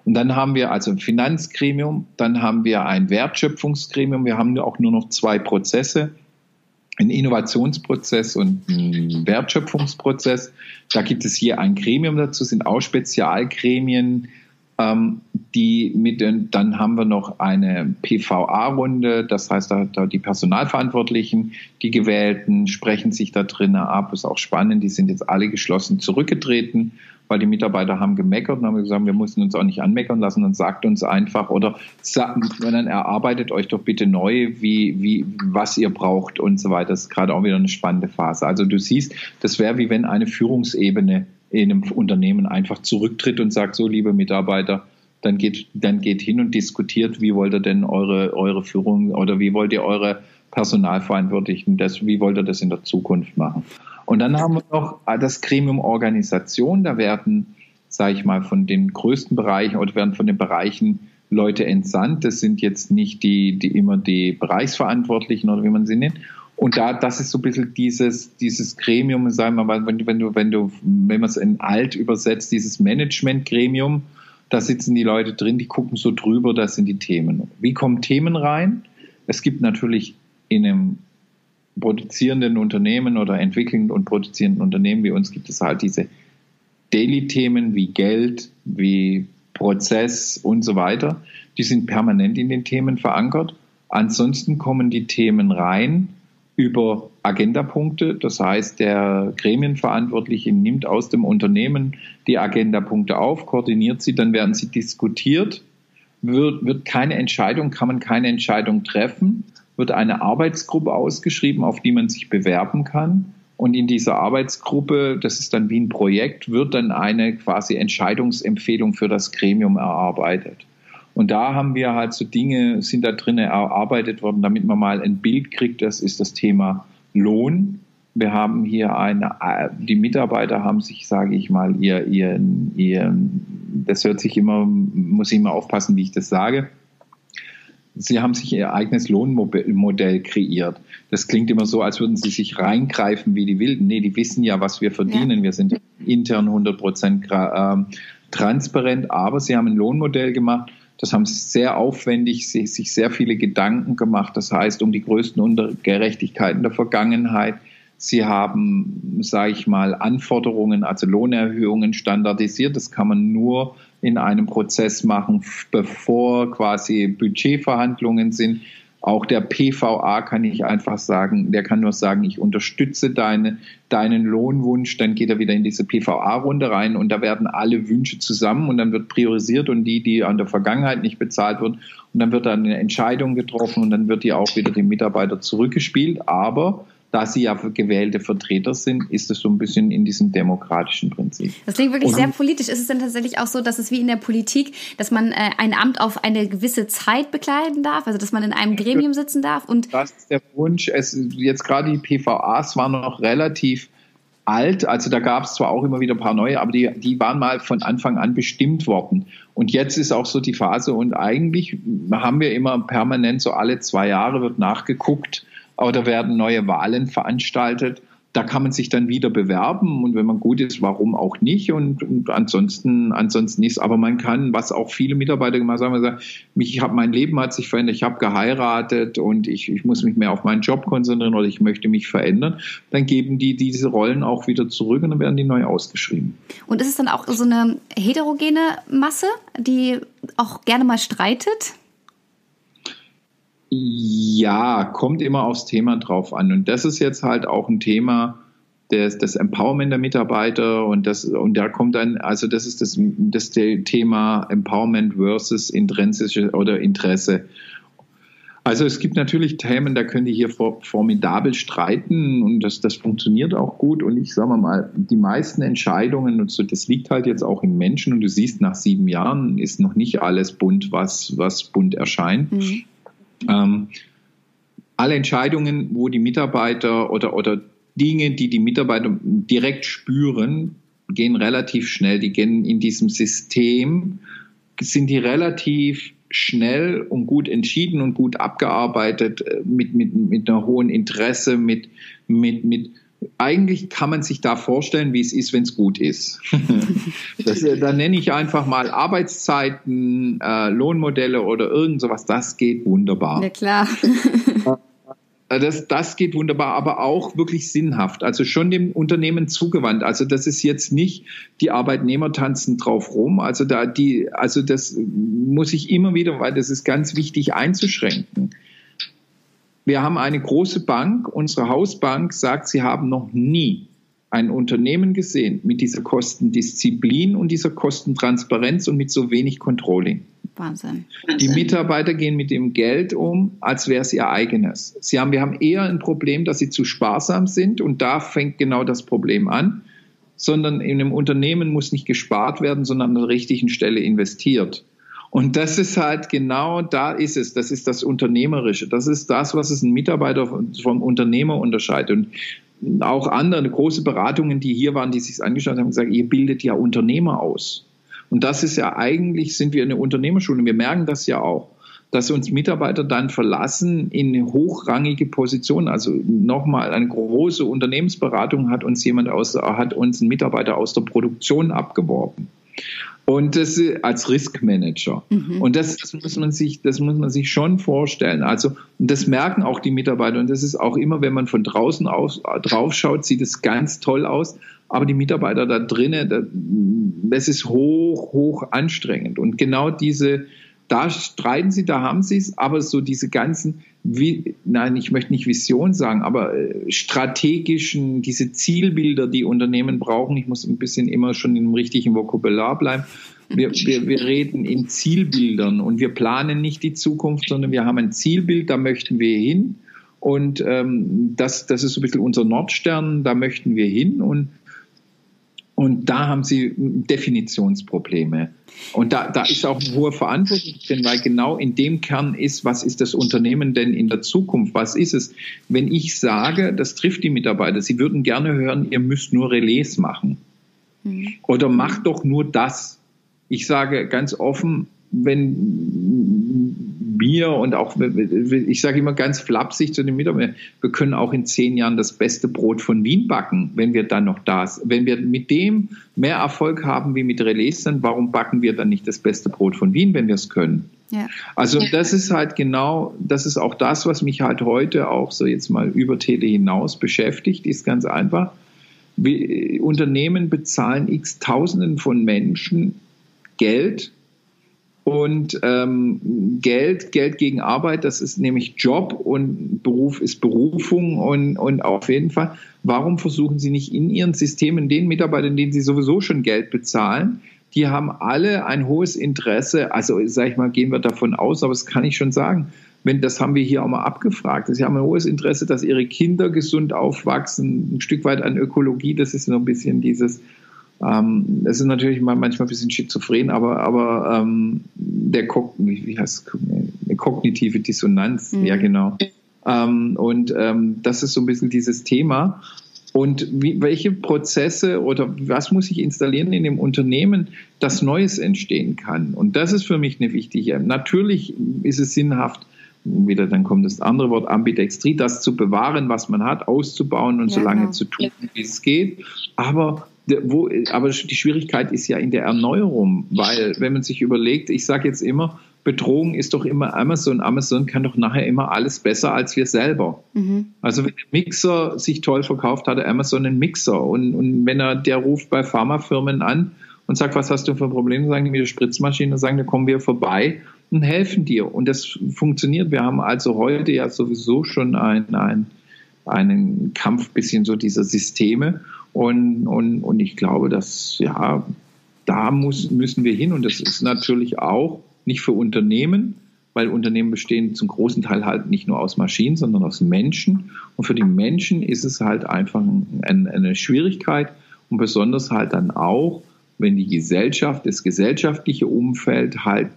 Und dann haben wir also ein Finanzgremium, dann haben wir ein Wertschöpfungsgremium, wir haben auch nur noch zwei Prozesse, ein Innovationsprozess und ein Wertschöpfungsprozess. Da gibt es hier ein Gremium dazu, sind auch Spezialgremien, ähm, die mit, dann haben wir noch eine PVA-Runde, das heißt, da, da, die Personalverantwortlichen, die Gewählten, sprechen sich da drinnen ab, ist auch spannend, die sind jetzt alle geschlossen zurückgetreten weil die Mitarbeiter haben gemeckert und haben gesagt, wir mussten uns auch nicht anmeckern lassen und sagt uns einfach oder dann erarbeitet euch doch bitte neu, wie, wie, was ihr braucht und so weiter. Das ist gerade auch wieder eine spannende Phase. Also du siehst, das wäre wie wenn eine Führungsebene in einem Unternehmen einfach zurücktritt und sagt, so liebe Mitarbeiter, dann geht, dann geht hin und diskutiert, wie wollt ihr denn eure, eure Führung oder wie wollt ihr eure Personalverantwortlichen, das, wie wollt ihr das in der Zukunft machen? Und dann haben wir noch das Gremium Organisation. Da werden, sage ich mal, von den größten Bereichen oder werden von den Bereichen Leute entsandt. Das sind jetzt nicht die, die immer die Bereichsverantwortlichen oder wie man sie nennt. Und da, das ist so ein bisschen dieses, dieses Gremium, sagen wir mal, wenn wenn du, wenn du, wenn man es in alt übersetzt, dieses Management-Gremium, da sitzen die Leute drin, die gucken so drüber, das sind die Themen. Wie kommen Themen rein? Es gibt natürlich in einem produzierenden Unternehmen oder entwickelnden und produzierenden Unternehmen wie uns gibt es halt diese Daily-Themen wie Geld, wie Prozess und so weiter. Die sind permanent in den Themen verankert. Ansonsten kommen die Themen rein über Agendapunkte. Das heißt, der Gremienverantwortliche nimmt aus dem Unternehmen die Agendapunkte auf, koordiniert sie, dann werden sie diskutiert. Wird, wird keine Entscheidung, kann man keine Entscheidung treffen wird eine Arbeitsgruppe ausgeschrieben, auf die man sich bewerben kann. Und in dieser Arbeitsgruppe, das ist dann wie ein Projekt, wird dann eine quasi Entscheidungsempfehlung für das Gremium erarbeitet. Und da haben wir halt so Dinge, sind da drinnen erarbeitet worden, damit man mal ein Bild kriegt. Das ist das Thema Lohn. Wir haben hier eine, die Mitarbeiter haben sich, sage ich mal, ihr, ihr, ihr, das hört sich immer, muss ich immer aufpassen, wie ich das sage Sie haben sich Ihr eigenes Lohnmodell kreiert. Das klingt immer so, als würden Sie sich reingreifen wie die Wilden. Nee, die wissen ja, was wir verdienen. Ja. Wir sind intern 100 Prozent ähm, transparent, aber Sie haben ein Lohnmodell gemacht. Das haben Sie sehr aufwendig, sich sehr viele Gedanken gemacht. Das heißt, um die größten Ungerechtigkeiten der Vergangenheit. Sie haben, sage ich mal, Anforderungen, also Lohnerhöhungen standardisiert. Das kann man nur in einem Prozess machen, bevor quasi Budgetverhandlungen sind. Auch der PVA kann ich einfach sagen, der kann nur sagen, ich unterstütze deine, deinen Lohnwunsch, dann geht er wieder in diese PVA-Runde rein und da werden alle Wünsche zusammen und dann wird priorisiert und die, die an der Vergangenheit nicht bezahlt wurden, und dann wird dann eine Entscheidung getroffen und dann wird die auch wieder dem Mitarbeiter zurückgespielt. Aber da sie ja gewählte Vertreter sind, ist es so ein bisschen in diesem demokratischen Prinzip. Das klingt wirklich und, sehr politisch. Ist es denn tatsächlich auch so, dass es wie in der Politik, dass man äh, ein Amt auf eine gewisse Zeit bekleiden darf, also dass man in einem Gremium sitzen darf? Und das ist der Wunsch. Es, jetzt gerade die PVAs waren noch relativ alt, also da gab es zwar auch immer wieder ein paar neue, aber die, die waren mal von Anfang an bestimmt worden. Und jetzt ist auch so die Phase und eigentlich haben wir immer permanent so alle zwei Jahre wird nachgeguckt, oder werden neue Wahlen veranstaltet. Da kann man sich dann wieder bewerben und wenn man gut ist, warum auch nicht? Und, und ansonsten, ansonsten ist. Aber man kann, was auch viele Mitarbeiter gemacht haben, sagen, mich, ich habe mein Leben hat sich verändert, ich habe geheiratet und ich, ich muss mich mehr auf meinen Job konzentrieren oder ich möchte mich verändern. Dann geben die diese Rollen auch wieder zurück und dann werden die neu ausgeschrieben. Und ist es dann auch so eine heterogene Masse, die auch gerne mal streitet? Ja, kommt immer aufs Thema drauf an. Und das ist jetzt halt auch ein Thema, des, das Empowerment der Mitarbeiter und das und da kommt dann, also das ist das, das Thema Empowerment versus intrinsische oder Interesse. Also es gibt natürlich Themen, da können die hier formidabel streiten und das, das funktioniert auch gut. Und ich sage mal, die meisten Entscheidungen, und so, das liegt halt jetzt auch im Menschen und du siehst, nach sieben Jahren ist noch nicht alles bunt, was, was bunt erscheint. Mhm. Ähm, alle Entscheidungen, wo die Mitarbeiter oder, oder Dinge, die die Mitarbeiter direkt spüren, gehen relativ schnell. Die gehen in diesem System, sind die relativ schnell und gut entschieden und gut abgearbeitet, äh, mit, mit, mit einer hohen Interesse, mit, mit, mit, eigentlich kann man sich da vorstellen, wie es ist, wenn es gut ist. das, äh, da nenne ich einfach mal Arbeitszeiten, äh, Lohnmodelle oder irgend sowas. Das geht wunderbar. Ja, klar. Äh, das, das geht wunderbar, aber auch wirklich sinnhaft. Also schon dem Unternehmen zugewandt. Also das ist jetzt nicht, die Arbeitnehmer tanzen drauf rum. Also da die, also das muss ich immer wieder, weil das ist ganz wichtig einzuschränken. Wir haben eine große Bank, unsere Hausbank sagt, sie haben noch nie ein Unternehmen gesehen mit dieser Kostendisziplin und dieser Kostentransparenz und mit so wenig Controlling. Wahnsinn. Die Mitarbeiter gehen mit dem Geld um, als wäre es ihr eigenes. Sie haben, wir haben eher ein Problem, dass sie zu sparsam sind und da fängt genau das Problem an, sondern in einem Unternehmen muss nicht gespart werden, sondern an der richtigen Stelle investiert. Und das ist halt genau, da ist es, das ist das Unternehmerische. Das ist das, was es ein Mitarbeiter vom Unternehmer unterscheidet. Und auch andere große Beratungen, die hier waren, die sich angeschaut haben, gesagt, ihr bildet ja Unternehmer aus. Und das ist ja eigentlich, sind wir eine Unternehmerschule. Wir merken das ja auch, dass uns Mitarbeiter dann verlassen in hochrangige Position. Also nochmal eine große Unternehmensberatung hat uns jemand aus, hat uns ein Mitarbeiter aus der Produktion abgeworben und das als Risk Manager. Mhm. Und das, das, muss man sich, das muss man sich schon vorstellen. Also, und das merken auch die Mitarbeiter. Und das ist auch immer, wenn man von draußen aus, drauf schaut, sieht es ganz toll aus. Aber die Mitarbeiter da drinnen, das ist hoch, hoch anstrengend. Und genau diese, da streiten sie, da haben sie es, aber so diese ganzen, wie, nein, ich möchte nicht Vision sagen, aber äh, strategischen, diese Zielbilder, die Unternehmen brauchen, ich muss ein bisschen immer schon im richtigen Vokabular bleiben. Wir, wir, wir reden in Zielbildern und wir planen nicht die Zukunft, sondern wir haben ein Zielbild, da möchten wir hin. Und ähm, das, das ist so ein bisschen unser Nordstern, da möchten wir hin. Und und da haben sie Definitionsprobleme. Und da, da ist auch eine hohe Verantwortung drin, weil genau in dem Kern ist, was ist das Unternehmen denn in der Zukunft? Was ist es? Wenn ich sage, das trifft die Mitarbeiter, sie würden gerne hören, ihr müsst nur Relais machen. Mhm. Oder macht doch nur das. Ich sage ganz offen, wenn wir und auch, ich sage immer ganz flapsig zu den Mitarbeitern, wir können auch in zehn Jahren das beste Brot von Wien backen, wenn wir dann noch das, wenn wir mit dem mehr Erfolg haben wie mit Relais, dann warum backen wir dann nicht das beste Brot von Wien, wenn wir es können? Ja. Also das ist halt genau, das ist auch das, was mich halt heute auch so jetzt mal über Tele hinaus beschäftigt, ist ganz einfach. Wir, Unternehmen bezahlen x Tausenden von Menschen Geld, und ähm, Geld, Geld gegen Arbeit, das ist nämlich Job und Beruf ist Berufung und, und auf jeden Fall, warum versuchen Sie nicht in Ihren Systemen den Mitarbeitern, denen Sie sowieso schon Geld bezahlen, die haben alle ein hohes Interesse, also sage ich mal, gehen wir davon aus, aber das kann ich schon sagen, wenn, das haben wir hier auch mal abgefragt, sie haben ein hohes Interesse, dass ihre Kinder gesund aufwachsen, ein Stück weit an Ökologie, das ist so ein bisschen dieses, ähm, es ist natürlich manchmal ein bisschen schizophren, aber, aber ähm, der Kog wie heißt es? kognitive Dissonanz, mhm. ja genau. Ähm, und ähm, das ist so ein bisschen dieses Thema. Und wie, welche Prozesse oder was muss ich installieren in dem Unternehmen, dass Neues entstehen kann? Und das ist für mich eine wichtige. Natürlich ist es sinnhaft, wieder dann kommt das andere Wort Ambidextrie, das zu bewahren, was man hat, auszubauen und ja, so lange genau. zu tun, wie es geht. Aber wo, aber die Schwierigkeit ist ja in der Erneuerung, weil wenn man sich überlegt, ich sage jetzt immer, Bedrohung ist doch immer Amazon. Amazon kann doch nachher immer alles besser als wir selber. Mhm. Also wenn der Mixer sich toll verkauft, hat Amazon einen Mixer. Und, und wenn er, der ruft bei Pharmafirmen an und sagt, was hast du für ein Problem, sagen die mit der Spritzmaschine, sagen, da kommen wir vorbei. und helfen dir. Und das funktioniert. Wir haben also heute ja sowieso schon ein, ein, einen Kampf bisschen so dieser Systeme. Und, und, und ich glaube, dass, ja, da muss, müssen wir hin. Und das ist natürlich auch nicht für Unternehmen, weil Unternehmen bestehen zum großen Teil halt nicht nur aus Maschinen, sondern aus Menschen. Und für die Menschen ist es halt einfach ein, eine Schwierigkeit und besonders halt dann auch, wenn die Gesellschaft, das gesellschaftliche Umfeld halt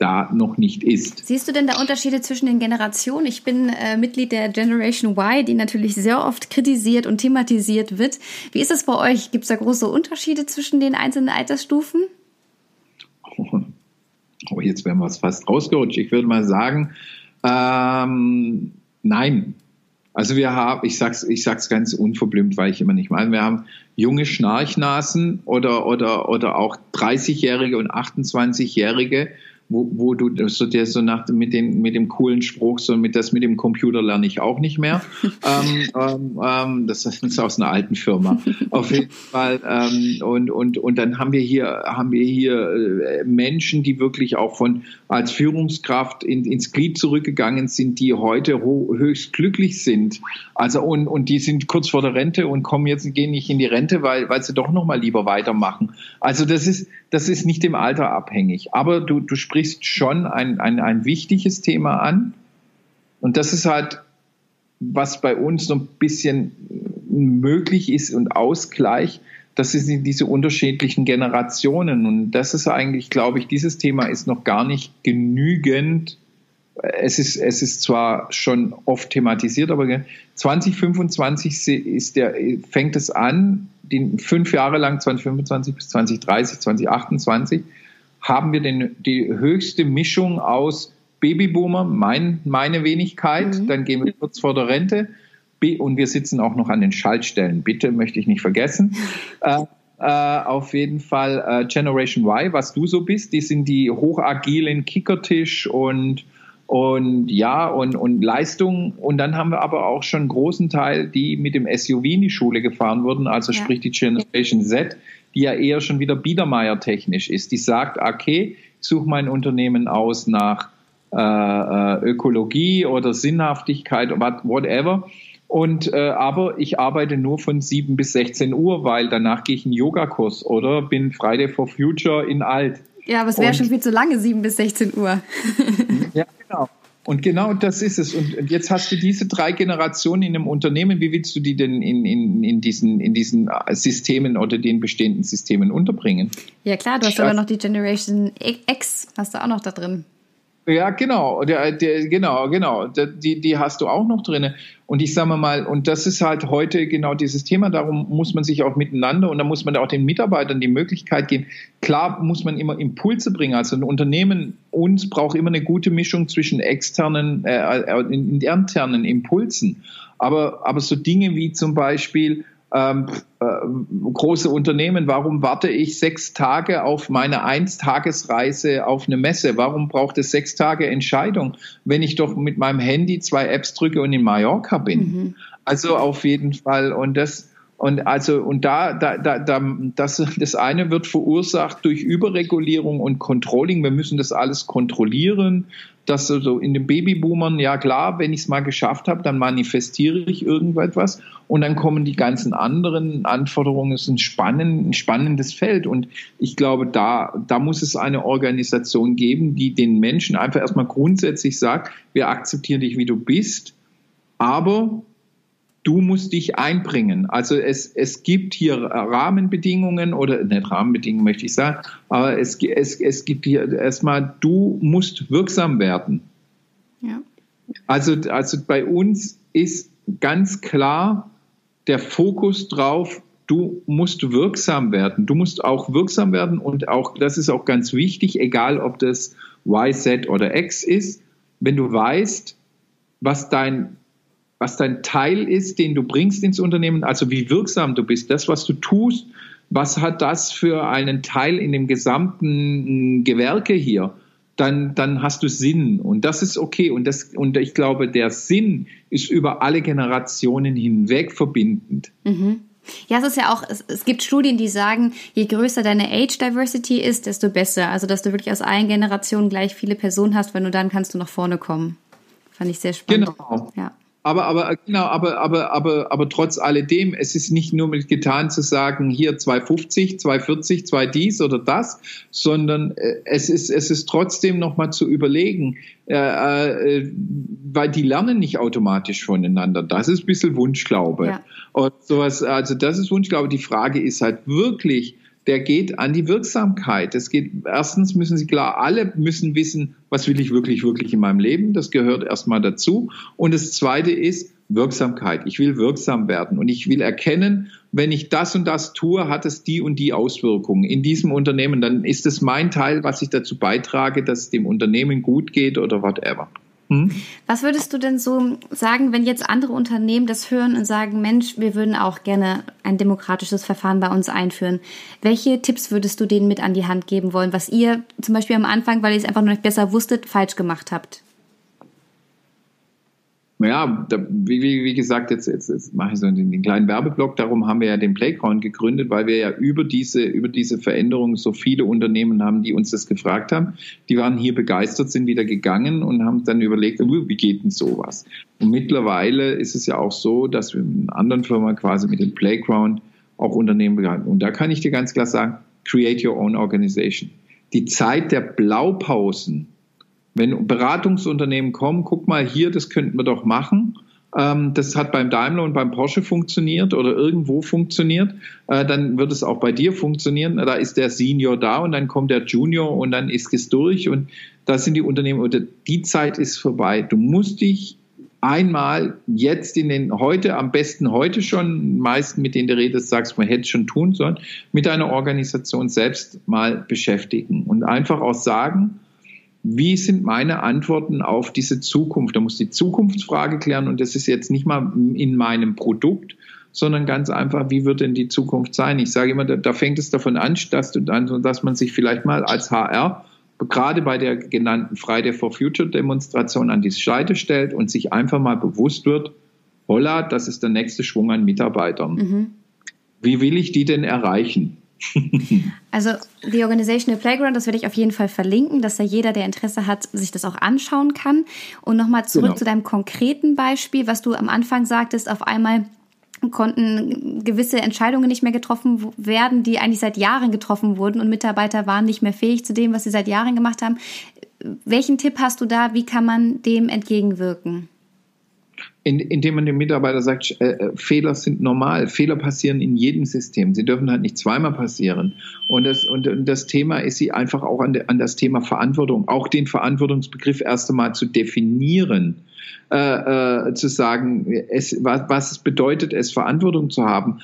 da noch nicht ist. Siehst du denn da Unterschiede zwischen den Generationen? Ich bin äh, Mitglied der Generation Y, die natürlich sehr oft kritisiert und thematisiert wird. Wie ist es bei euch? Gibt es da große Unterschiede zwischen den einzelnen Altersstufen? Oh, jetzt wären wir es fast rausgerutscht. Ich würde mal sagen, ähm, nein. Also wir haben, ich sag's, ich sag's ganz unverblümt, weil ich immer nicht meine, wir haben junge Schnarchnasen oder, oder, oder auch 30-Jährige und 28-Jährige, wo, wo du so der so nach mit dem mit dem coolen Spruch so mit das mit dem Computer lerne ich auch nicht mehr. ähm, ähm, ähm, das ist aus einer alten Firma. Auf jeden Fall ähm, und und und dann haben wir hier haben wir hier äh, Menschen, die wirklich auch von als Führungskraft in, ins Glied zurückgegangen sind, die heute höchst glücklich sind. Also und und die sind kurz vor der Rente und kommen jetzt gehen nicht in die Rente, weil weil sie doch noch mal lieber weitermachen. Also das ist das ist nicht dem Alter abhängig. Aber du, du sprichst schon ein, ein, ein wichtiges Thema an. Und das ist halt, was bei uns so ein bisschen möglich ist und Ausgleich, das sind diese unterschiedlichen Generationen. Und das ist eigentlich, glaube ich, dieses Thema ist noch gar nicht genügend. Es ist, es ist zwar schon oft thematisiert, aber 2025 ist der, fängt es an, die fünf Jahre lang, 2025 bis 2030, 2028, haben wir den, die höchste Mischung aus Babyboomer, mein, meine Wenigkeit, mhm. dann gehen wir kurz vor der Rente und wir sitzen auch noch an den Schaltstellen. Bitte, möchte ich nicht vergessen. äh, äh, auf jeden Fall äh, Generation Y, was du so bist, die sind die hochagilen Kickertisch und und ja, und, und Leistung. Und dann haben wir aber auch schon einen großen Teil, die mit dem SUV in die Schule gefahren wurden, also ja. sprich die Generation Z, die ja eher schon wieder Biedermeier-technisch ist. Die sagt, okay, ich suche mein Unternehmen aus nach äh, äh Ökologie oder Sinnhaftigkeit, whatever. Und äh, aber ich arbeite nur von 7 bis 16 Uhr, weil danach gehe ich einen Yogakurs oder bin Friday for Future in alt. Ja, aber es wäre schon viel zu lange, 7 bis 16 Uhr. ja, genau. Und genau das ist es. Und jetzt hast du diese drei Generationen in einem Unternehmen. Wie willst du die denn in, in, in, diesen, in diesen Systemen oder den bestehenden Systemen unterbringen? Ja klar, du hast aber noch die Generation X, hast du auch noch da drin. Ja, genau, der, der, genau, genau, die, die hast du auch noch drin. Und ich sage mal, und das ist halt heute genau dieses Thema, darum muss man sich auch miteinander und da muss man auch den Mitarbeitern die Möglichkeit geben. Klar muss man immer Impulse bringen. Also ein Unternehmen uns braucht immer eine gute Mischung zwischen externen, äh, äh internen Impulsen. Aber, aber so Dinge wie zum Beispiel, ähm, äh, große Unternehmen, warum warte ich sechs Tage auf meine Einstagesreise auf eine Messe? Warum braucht es sechs Tage Entscheidung, wenn ich doch mit meinem Handy zwei Apps drücke und in Mallorca bin? Mhm. Also auf jeden Fall. Und das, und also, und da, da, da, da das, das eine wird verursacht durch Überregulierung und Controlling. Wir müssen das alles kontrollieren. Das so in den Babyboomern, ja klar, wenn ich es mal geschafft habe, dann manifestiere ich irgendetwas. Und dann kommen die ganzen anderen Anforderungen. Es ist ein, spannend, ein spannendes Feld. Und ich glaube, da, da muss es eine Organisation geben, die den Menschen einfach erstmal grundsätzlich sagt, wir akzeptieren dich, wie du bist. Aber du musst dich einbringen. Also es, es gibt hier Rahmenbedingungen oder nicht Rahmenbedingungen möchte ich sagen, aber es, es, es gibt hier erstmal, du musst wirksam werden. Ja. Also, also bei uns ist ganz klar der Fokus drauf, du musst wirksam werden. Du musst auch wirksam werden und auch, das ist auch ganz wichtig, egal ob das Y, Z oder X ist, wenn du weißt, was dein was dein Teil ist, den du bringst ins Unternehmen, also wie wirksam du bist, das, was du tust, was hat das für einen Teil in dem gesamten Gewerke hier? Dann, dann hast du Sinn und das ist okay und das und ich glaube der Sinn ist über alle Generationen hinweg verbindend. Mhm. Ja, es ist ja auch, es, es, gibt Studien, die sagen, je größer deine Age Diversity ist, desto besser. Also, dass du wirklich aus allen Generationen gleich viele Personen hast, weil nur dann kannst du nach vorne kommen. Fand ich sehr spannend. Genau. Ja. Aber, aber, genau, aber, aber, aber, aber trotz alledem, es ist nicht nur mit getan zu sagen, hier 250, 240, 2 dies oder das, sondern äh, es ist, es ist trotzdem nochmal zu überlegen, äh, äh, weil die lernen nicht automatisch voneinander. Das ist ein bisschen Wunschglaube. Ja. Und sowas, also das ist Wunschglaube. Die Frage ist halt wirklich, der geht an die Wirksamkeit. Es geht, erstens müssen Sie klar, alle müssen wissen, was will ich wirklich, wirklich in meinem Leben. Das gehört erstmal dazu. Und das zweite ist Wirksamkeit. Ich will wirksam werden und ich will erkennen, wenn ich das und das tue, hat es die und die Auswirkungen in diesem Unternehmen. Dann ist es mein Teil, was ich dazu beitrage, dass es dem Unternehmen gut geht oder whatever. Hm? Was würdest du denn so sagen, wenn jetzt andere Unternehmen das hören und sagen, Mensch, wir würden auch gerne ein demokratisches Verfahren bei uns einführen? Welche Tipps würdest du denen mit an die Hand geben wollen, was ihr zum Beispiel am Anfang, weil ihr es einfach noch nicht besser wusstet, falsch gemacht habt? Ja, da, wie, wie, gesagt, jetzt, jetzt, jetzt mache ich so den, den, kleinen Werbeblock. Darum haben wir ja den Playground gegründet, weil wir ja über diese, über diese Veränderung so viele Unternehmen haben, die uns das gefragt haben. Die waren hier begeistert, sind wieder gegangen und haben dann überlegt, wie geht denn sowas? Und mittlerweile ist es ja auch so, dass wir mit anderen Firmen quasi mit dem Playground auch Unternehmen begleiten. Und da kann ich dir ganz klar sagen, create your own organization. Die Zeit der Blaupausen, wenn Beratungsunternehmen kommen, guck mal hier, das könnten wir doch machen. Ähm, das hat beim Daimler und beim Porsche funktioniert oder irgendwo funktioniert, äh, dann wird es auch bei dir funktionieren. Da ist der Senior da und dann kommt der Junior und dann ist es durch und da sind die Unternehmen oder die Zeit ist vorbei. Du musst dich einmal jetzt in den heute, am besten heute schon, meisten mit denen du redest, sagst, man hätte es schon tun sollen, mit deiner Organisation selbst mal beschäftigen und einfach auch sagen, wie sind meine Antworten auf diese Zukunft? Da muss die Zukunftsfrage klären und das ist jetzt nicht mal in meinem Produkt, sondern ganz einfach, wie wird denn die Zukunft sein? Ich sage immer, da, da fängt es davon an, dass, du dass man sich vielleicht mal als HR gerade bei der genannten Friday for Future Demonstration an die Seite stellt und sich einfach mal bewusst wird, holla, das ist der nächste Schwung an Mitarbeitern. Mhm. Wie will ich die denn erreichen? Also die Organizational Playground, das werde ich auf jeden Fall verlinken, dass da jeder, der Interesse hat, sich das auch anschauen kann. Und nochmal zurück genau. zu deinem konkreten Beispiel, was du am Anfang sagtest, auf einmal konnten gewisse Entscheidungen nicht mehr getroffen werden, die eigentlich seit Jahren getroffen wurden und Mitarbeiter waren nicht mehr fähig zu dem, was sie seit Jahren gemacht haben. Welchen Tipp hast du da? Wie kann man dem entgegenwirken? In, indem man dem Mitarbeiter sagt, äh, äh, Fehler sind normal, Fehler passieren in jedem System, sie dürfen halt nicht zweimal passieren. Und das, und, und das Thema ist sie einfach auch an, de, an das Thema Verantwortung, auch den Verantwortungsbegriff erst einmal zu definieren, äh, äh, zu sagen, es, was, was bedeutet es, Verantwortung zu haben,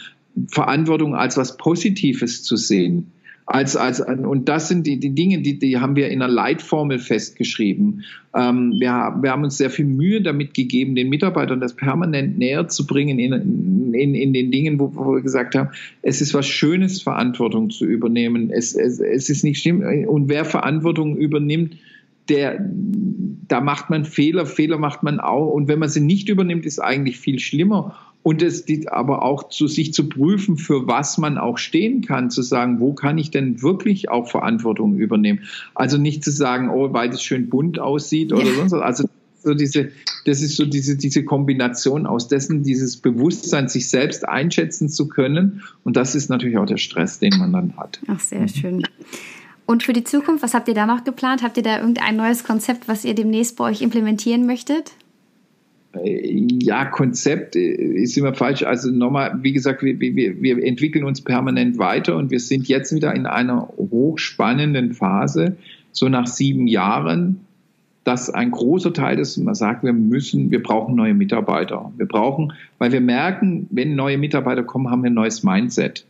Verantwortung als was Positives zu sehen als, als, und das sind die, die Dinge, die, die haben wir in einer Leitformel festgeschrieben. Ähm, wir, haben, wir haben uns sehr viel Mühe damit gegeben, den Mitarbeitern das permanent näher zu bringen in, in, in den Dingen, wo, wo wir gesagt haben, es ist was Schönes, Verantwortung zu übernehmen. Es, es, es ist nicht schlimm. Und wer Verantwortung übernimmt, der, da macht man Fehler, Fehler macht man auch. Und wenn man sie nicht übernimmt, ist eigentlich viel schlimmer und es aber auch zu sich zu prüfen, für was man auch stehen kann, zu sagen, wo kann ich denn wirklich auch Verantwortung übernehmen? Also nicht zu sagen, oh, weil es schön bunt aussieht oder ja. sonst was. Also so diese, das ist so diese, diese Kombination aus dessen, dieses Bewusstsein, sich selbst einschätzen zu können. Und das ist natürlich auch der Stress, den man dann hat. Ach, sehr schön. Und für die Zukunft, was habt ihr da noch geplant? Habt ihr da irgendein neues Konzept, was ihr demnächst bei euch implementieren möchtet? Ja, Konzept ist immer falsch. Also nochmal, wie gesagt, wir, wir, wir entwickeln uns permanent weiter und wir sind jetzt wieder in einer hochspannenden Phase, so nach sieben Jahren, dass ein großer Teil ist, man sagt, wir müssen, wir brauchen neue Mitarbeiter. Wir brauchen, weil wir merken, wenn neue Mitarbeiter kommen, haben wir ein neues Mindset.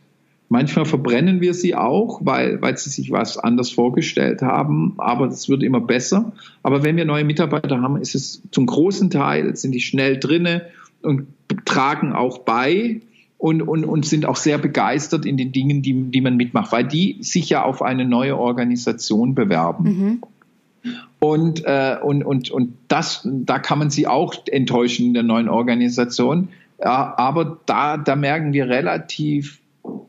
Manchmal verbrennen wir sie auch, weil, weil sie sich was anders vorgestellt haben, aber es wird immer besser. Aber wenn wir neue Mitarbeiter haben, ist es zum großen Teil, sind die schnell drinne und tragen auch bei und, und, und sind auch sehr begeistert in den Dingen, die, die man mitmacht, weil die sich ja auf eine neue Organisation bewerben. Mhm. Und, äh, und, und, und das, da kann man sie auch enttäuschen in der neuen Organisation Ja, aber da, da merken wir relativ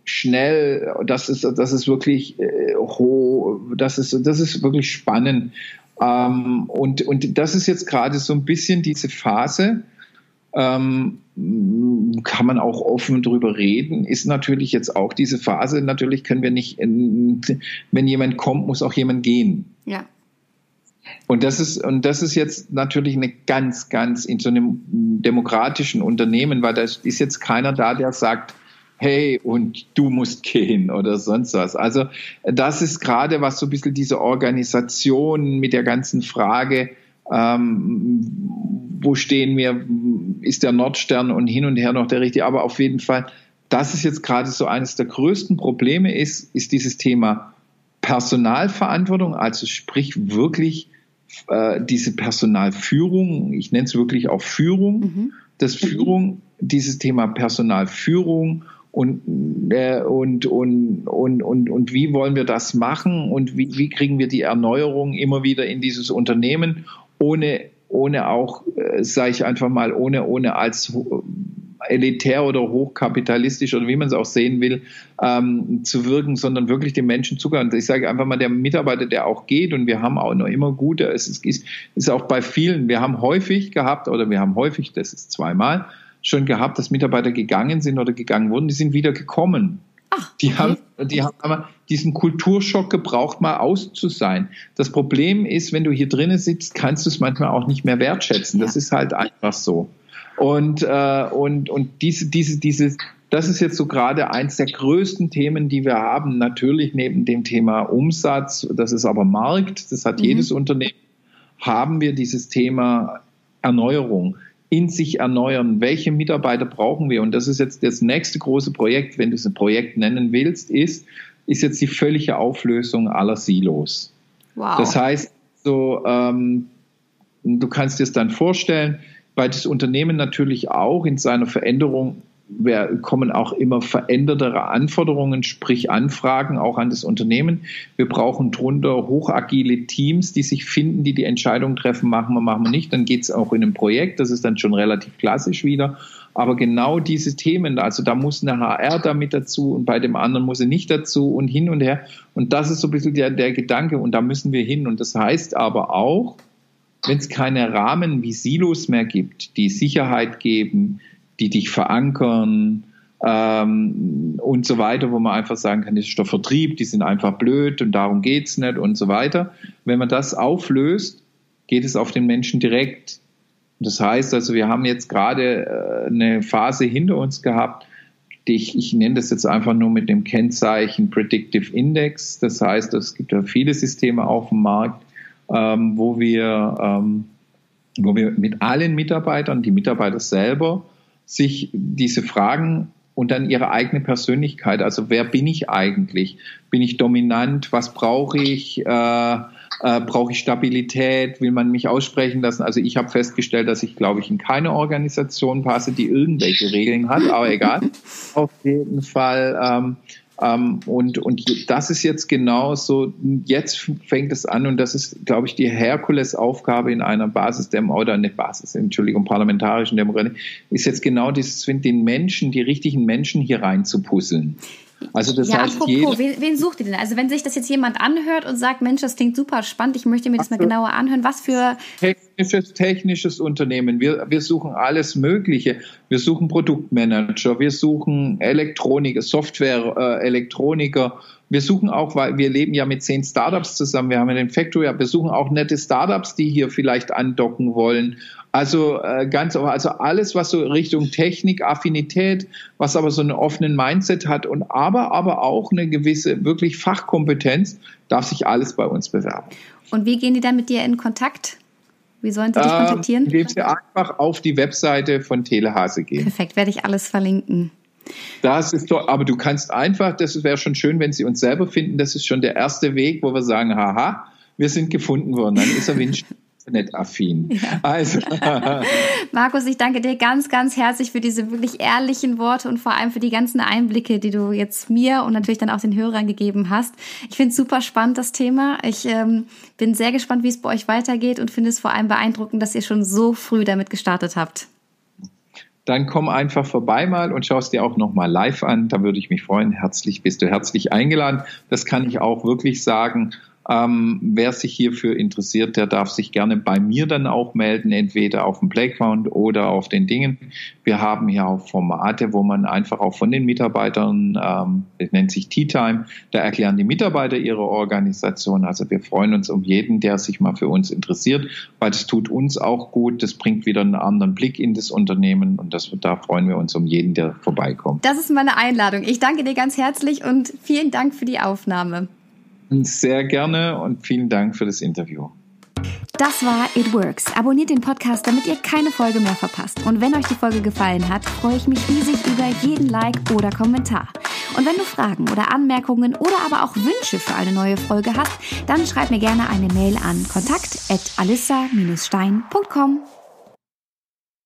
schnell, das ist, das ist wirklich äh, hoch, das ist, das ist wirklich spannend. Ähm, und, und das ist jetzt gerade so ein bisschen diese Phase, ähm, kann man auch offen drüber reden, ist natürlich jetzt auch diese Phase, natürlich können wir nicht, wenn jemand kommt, muss auch jemand gehen. Ja. Und das ist, und das ist jetzt natürlich eine ganz, ganz in so einem demokratischen Unternehmen, weil da ist jetzt keiner da, der sagt, hey, und du musst gehen oder sonst was. Also das ist gerade was so ein bisschen diese Organisation mit der ganzen Frage, ähm, wo stehen wir, ist der Nordstern und hin und her noch der richtige, aber auf jeden Fall, das ist jetzt gerade so eines der größten Probleme ist, ist dieses Thema Personalverantwortung, also sprich wirklich äh, diese Personalführung, ich nenne es wirklich auch Führung, mhm. das Führung, dieses Thema Personalführung und, äh, und, und, und, und, und wie wollen wir das machen und wie, wie kriegen wir die Erneuerung immer wieder in dieses Unternehmen, ohne, ohne auch, äh, sage ich einfach mal, ohne, ohne als elitär oder hochkapitalistisch oder wie man es auch sehen will, ähm, zu wirken, sondern wirklich den Menschen Zugang. Ich sage einfach mal, der Mitarbeiter, der auch geht, und wir haben auch noch immer gute, es ist, ist auch bei vielen, wir haben häufig gehabt, oder wir haben häufig, das ist zweimal, schon gehabt, dass Mitarbeiter gegangen sind oder gegangen wurden, die sind wieder gekommen. Ach, die, okay. haben, die haben diesen Kulturschock gebraucht, mal aus zu sein. Das Problem ist, wenn du hier drinnen sitzt, kannst du es manchmal auch nicht mehr wertschätzen. Das ja. ist halt einfach so. Und, äh, und, und diese, diese, dieses, das ist jetzt so gerade eins der größten Themen, die wir haben. Natürlich neben dem Thema Umsatz, das ist aber Markt, das hat mhm. jedes Unternehmen, haben wir dieses Thema Erneuerung in sich erneuern. Welche Mitarbeiter brauchen wir? Und das ist jetzt das nächste große Projekt, wenn du es ein Projekt nennen willst, ist, ist jetzt die völlige Auflösung aller Silos. Wow. Das heißt, so, ähm, du kannst dir es dann vorstellen, weil das Unternehmen natürlich auch in seiner Veränderung kommen auch immer verändertere Anforderungen, sprich Anfragen auch an das Unternehmen. Wir brauchen drunter hochagile Teams, die sich finden, die die Entscheidung treffen, machen wir, machen wir nicht. Dann geht es auch in einem Projekt, das ist dann schon relativ klassisch wieder. Aber genau diese Themen, also da muss eine HR damit dazu und bei dem anderen muss sie nicht dazu und hin und her. Und das ist so ein bisschen der, der Gedanke und da müssen wir hin. Und das heißt aber auch, wenn es keine Rahmen wie Silos mehr gibt, die Sicherheit geben, die dich verankern ähm, und so weiter, wo man einfach sagen kann, das ist der Vertrieb, die sind einfach blöd und darum geht's nicht und so weiter. Wenn man das auflöst, geht es auf den Menschen direkt. Das heißt also, wir haben jetzt gerade äh, eine Phase hinter uns gehabt, ich, ich nenne das jetzt einfach nur mit dem Kennzeichen Predictive Index. Das heißt, es gibt ja viele Systeme auf dem Markt, ähm, wo wir ähm, wo wir mit allen Mitarbeitern, die Mitarbeiter selber, sich diese Fragen und dann ihre eigene Persönlichkeit, also wer bin ich eigentlich? Bin ich dominant? Was brauche ich? Äh, äh, brauche ich Stabilität? Will man mich aussprechen lassen? Also ich habe festgestellt, dass ich, glaube ich, in keine Organisation passe, die irgendwelche Regeln hat, aber egal. Auf jeden Fall ähm, ähm, und, und das ist jetzt genau so, jetzt fängt es an und das ist, glaube ich, die Herkulesaufgabe in einer Basis oder eine Basis, Entschuldigung, parlamentarischen Demokratie, ist jetzt genau dieses, den Menschen, die richtigen Menschen hier rein zu puzzeln. Also das ja, heißt, apropos, wen, wen sucht ihr denn? Also wenn sich das jetzt jemand anhört und sagt, Mensch, das klingt super spannend, ich möchte mir das mal genauer anhören, was für... Technisches, technisches Unternehmen. Wir, wir suchen alles Mögliche. Wir suchen Produktmanager, wir suchen Elektroniker, Software, äh, Elektroniker, wir suchen auch, weil wir leben ja mit zehn Startups zusammen, wir haben einen Factory, wir suchen auch nette Startups, die hier vielleicht andocken wollen. Also äh, ganz, also alles, was so Richtung Technik, Affinität, was aber so einen offenen Mindset hat und aber, aber auch eine gewisse wirklich Fachkompetenz, darf sich alles bei uns bewerben. Und wie gehen die dann mit dir in Kontakt? Wie sollen sie dich ähm, kontaktieren? Indem sie einfach auf die Webseite von Telehase gehen. Perfekt, werde ich alles verlinken. Das ist doch, aber du kannst einfach, das wäre schon schön, wenn sie uns selber finden. Das ist schon der erste Weg, wo wir sagen, haha, wir sind gefunden worden. Dann ist er Winch internetaffin. Ja. Also. Markus, ich danke dir ganz, ganz herzlich für diese wirklich ehrlichen Worte und vor allem für die ganzen Einblicke, die du jetzt mir und natürlich dann auch den Hörern gegeben hast. Ich finde es super spannend, das Thema. Ich ähm, bin sehr gespannt, wie es bei euch weitergeht und finde es vor allem beeindruckend, dass ihr schon so früh damit gestartet habt. dann komm einfach vorbei mal und schaust dir auch nochmal live an. Da würde ich mich freuen. Herzlich bist du herzlich eingeladen. Das kann ich auch wirklich sagen. Ähm, wer sich hierfür interessiert, der darf sich gerne bei mir dann auch melden, entweder auf dem Playground oder auf den Dingen. Wir haben hier auch Formate, wo man einfach auch von den Mitarbeitern, ähm, das nennt sich Tea Time, da erklären die Mitarbeiter ihre Organisation. Also wir freuen uns um jeden, der sich mal für uns interessiert, weil es tut uns auch gut. Das bringt wieder einen anderen Blick in das Unternehmen und das, da freuen wir uns um jeden, der vorbeikommt. Das ist meine Einladung. Ich danke dir ganz herzlich und vielen Dank für die Aufnahme. Sehr gerne und vielen Dank für das Interview. Das war It Works. Abonniert den Podcast, damit ihr keine Folge mehr verpasst. Und wenn euch die Folge gefallen hat, freue ich mich riesig über jeden Like oder Kommentar. Und wenn du Fragen oder Anmerkungen oder aber auch Wünsche für eine neue Folge hast, dann schreib mir gerne eine Mail an kontakt@alissa-stein.com.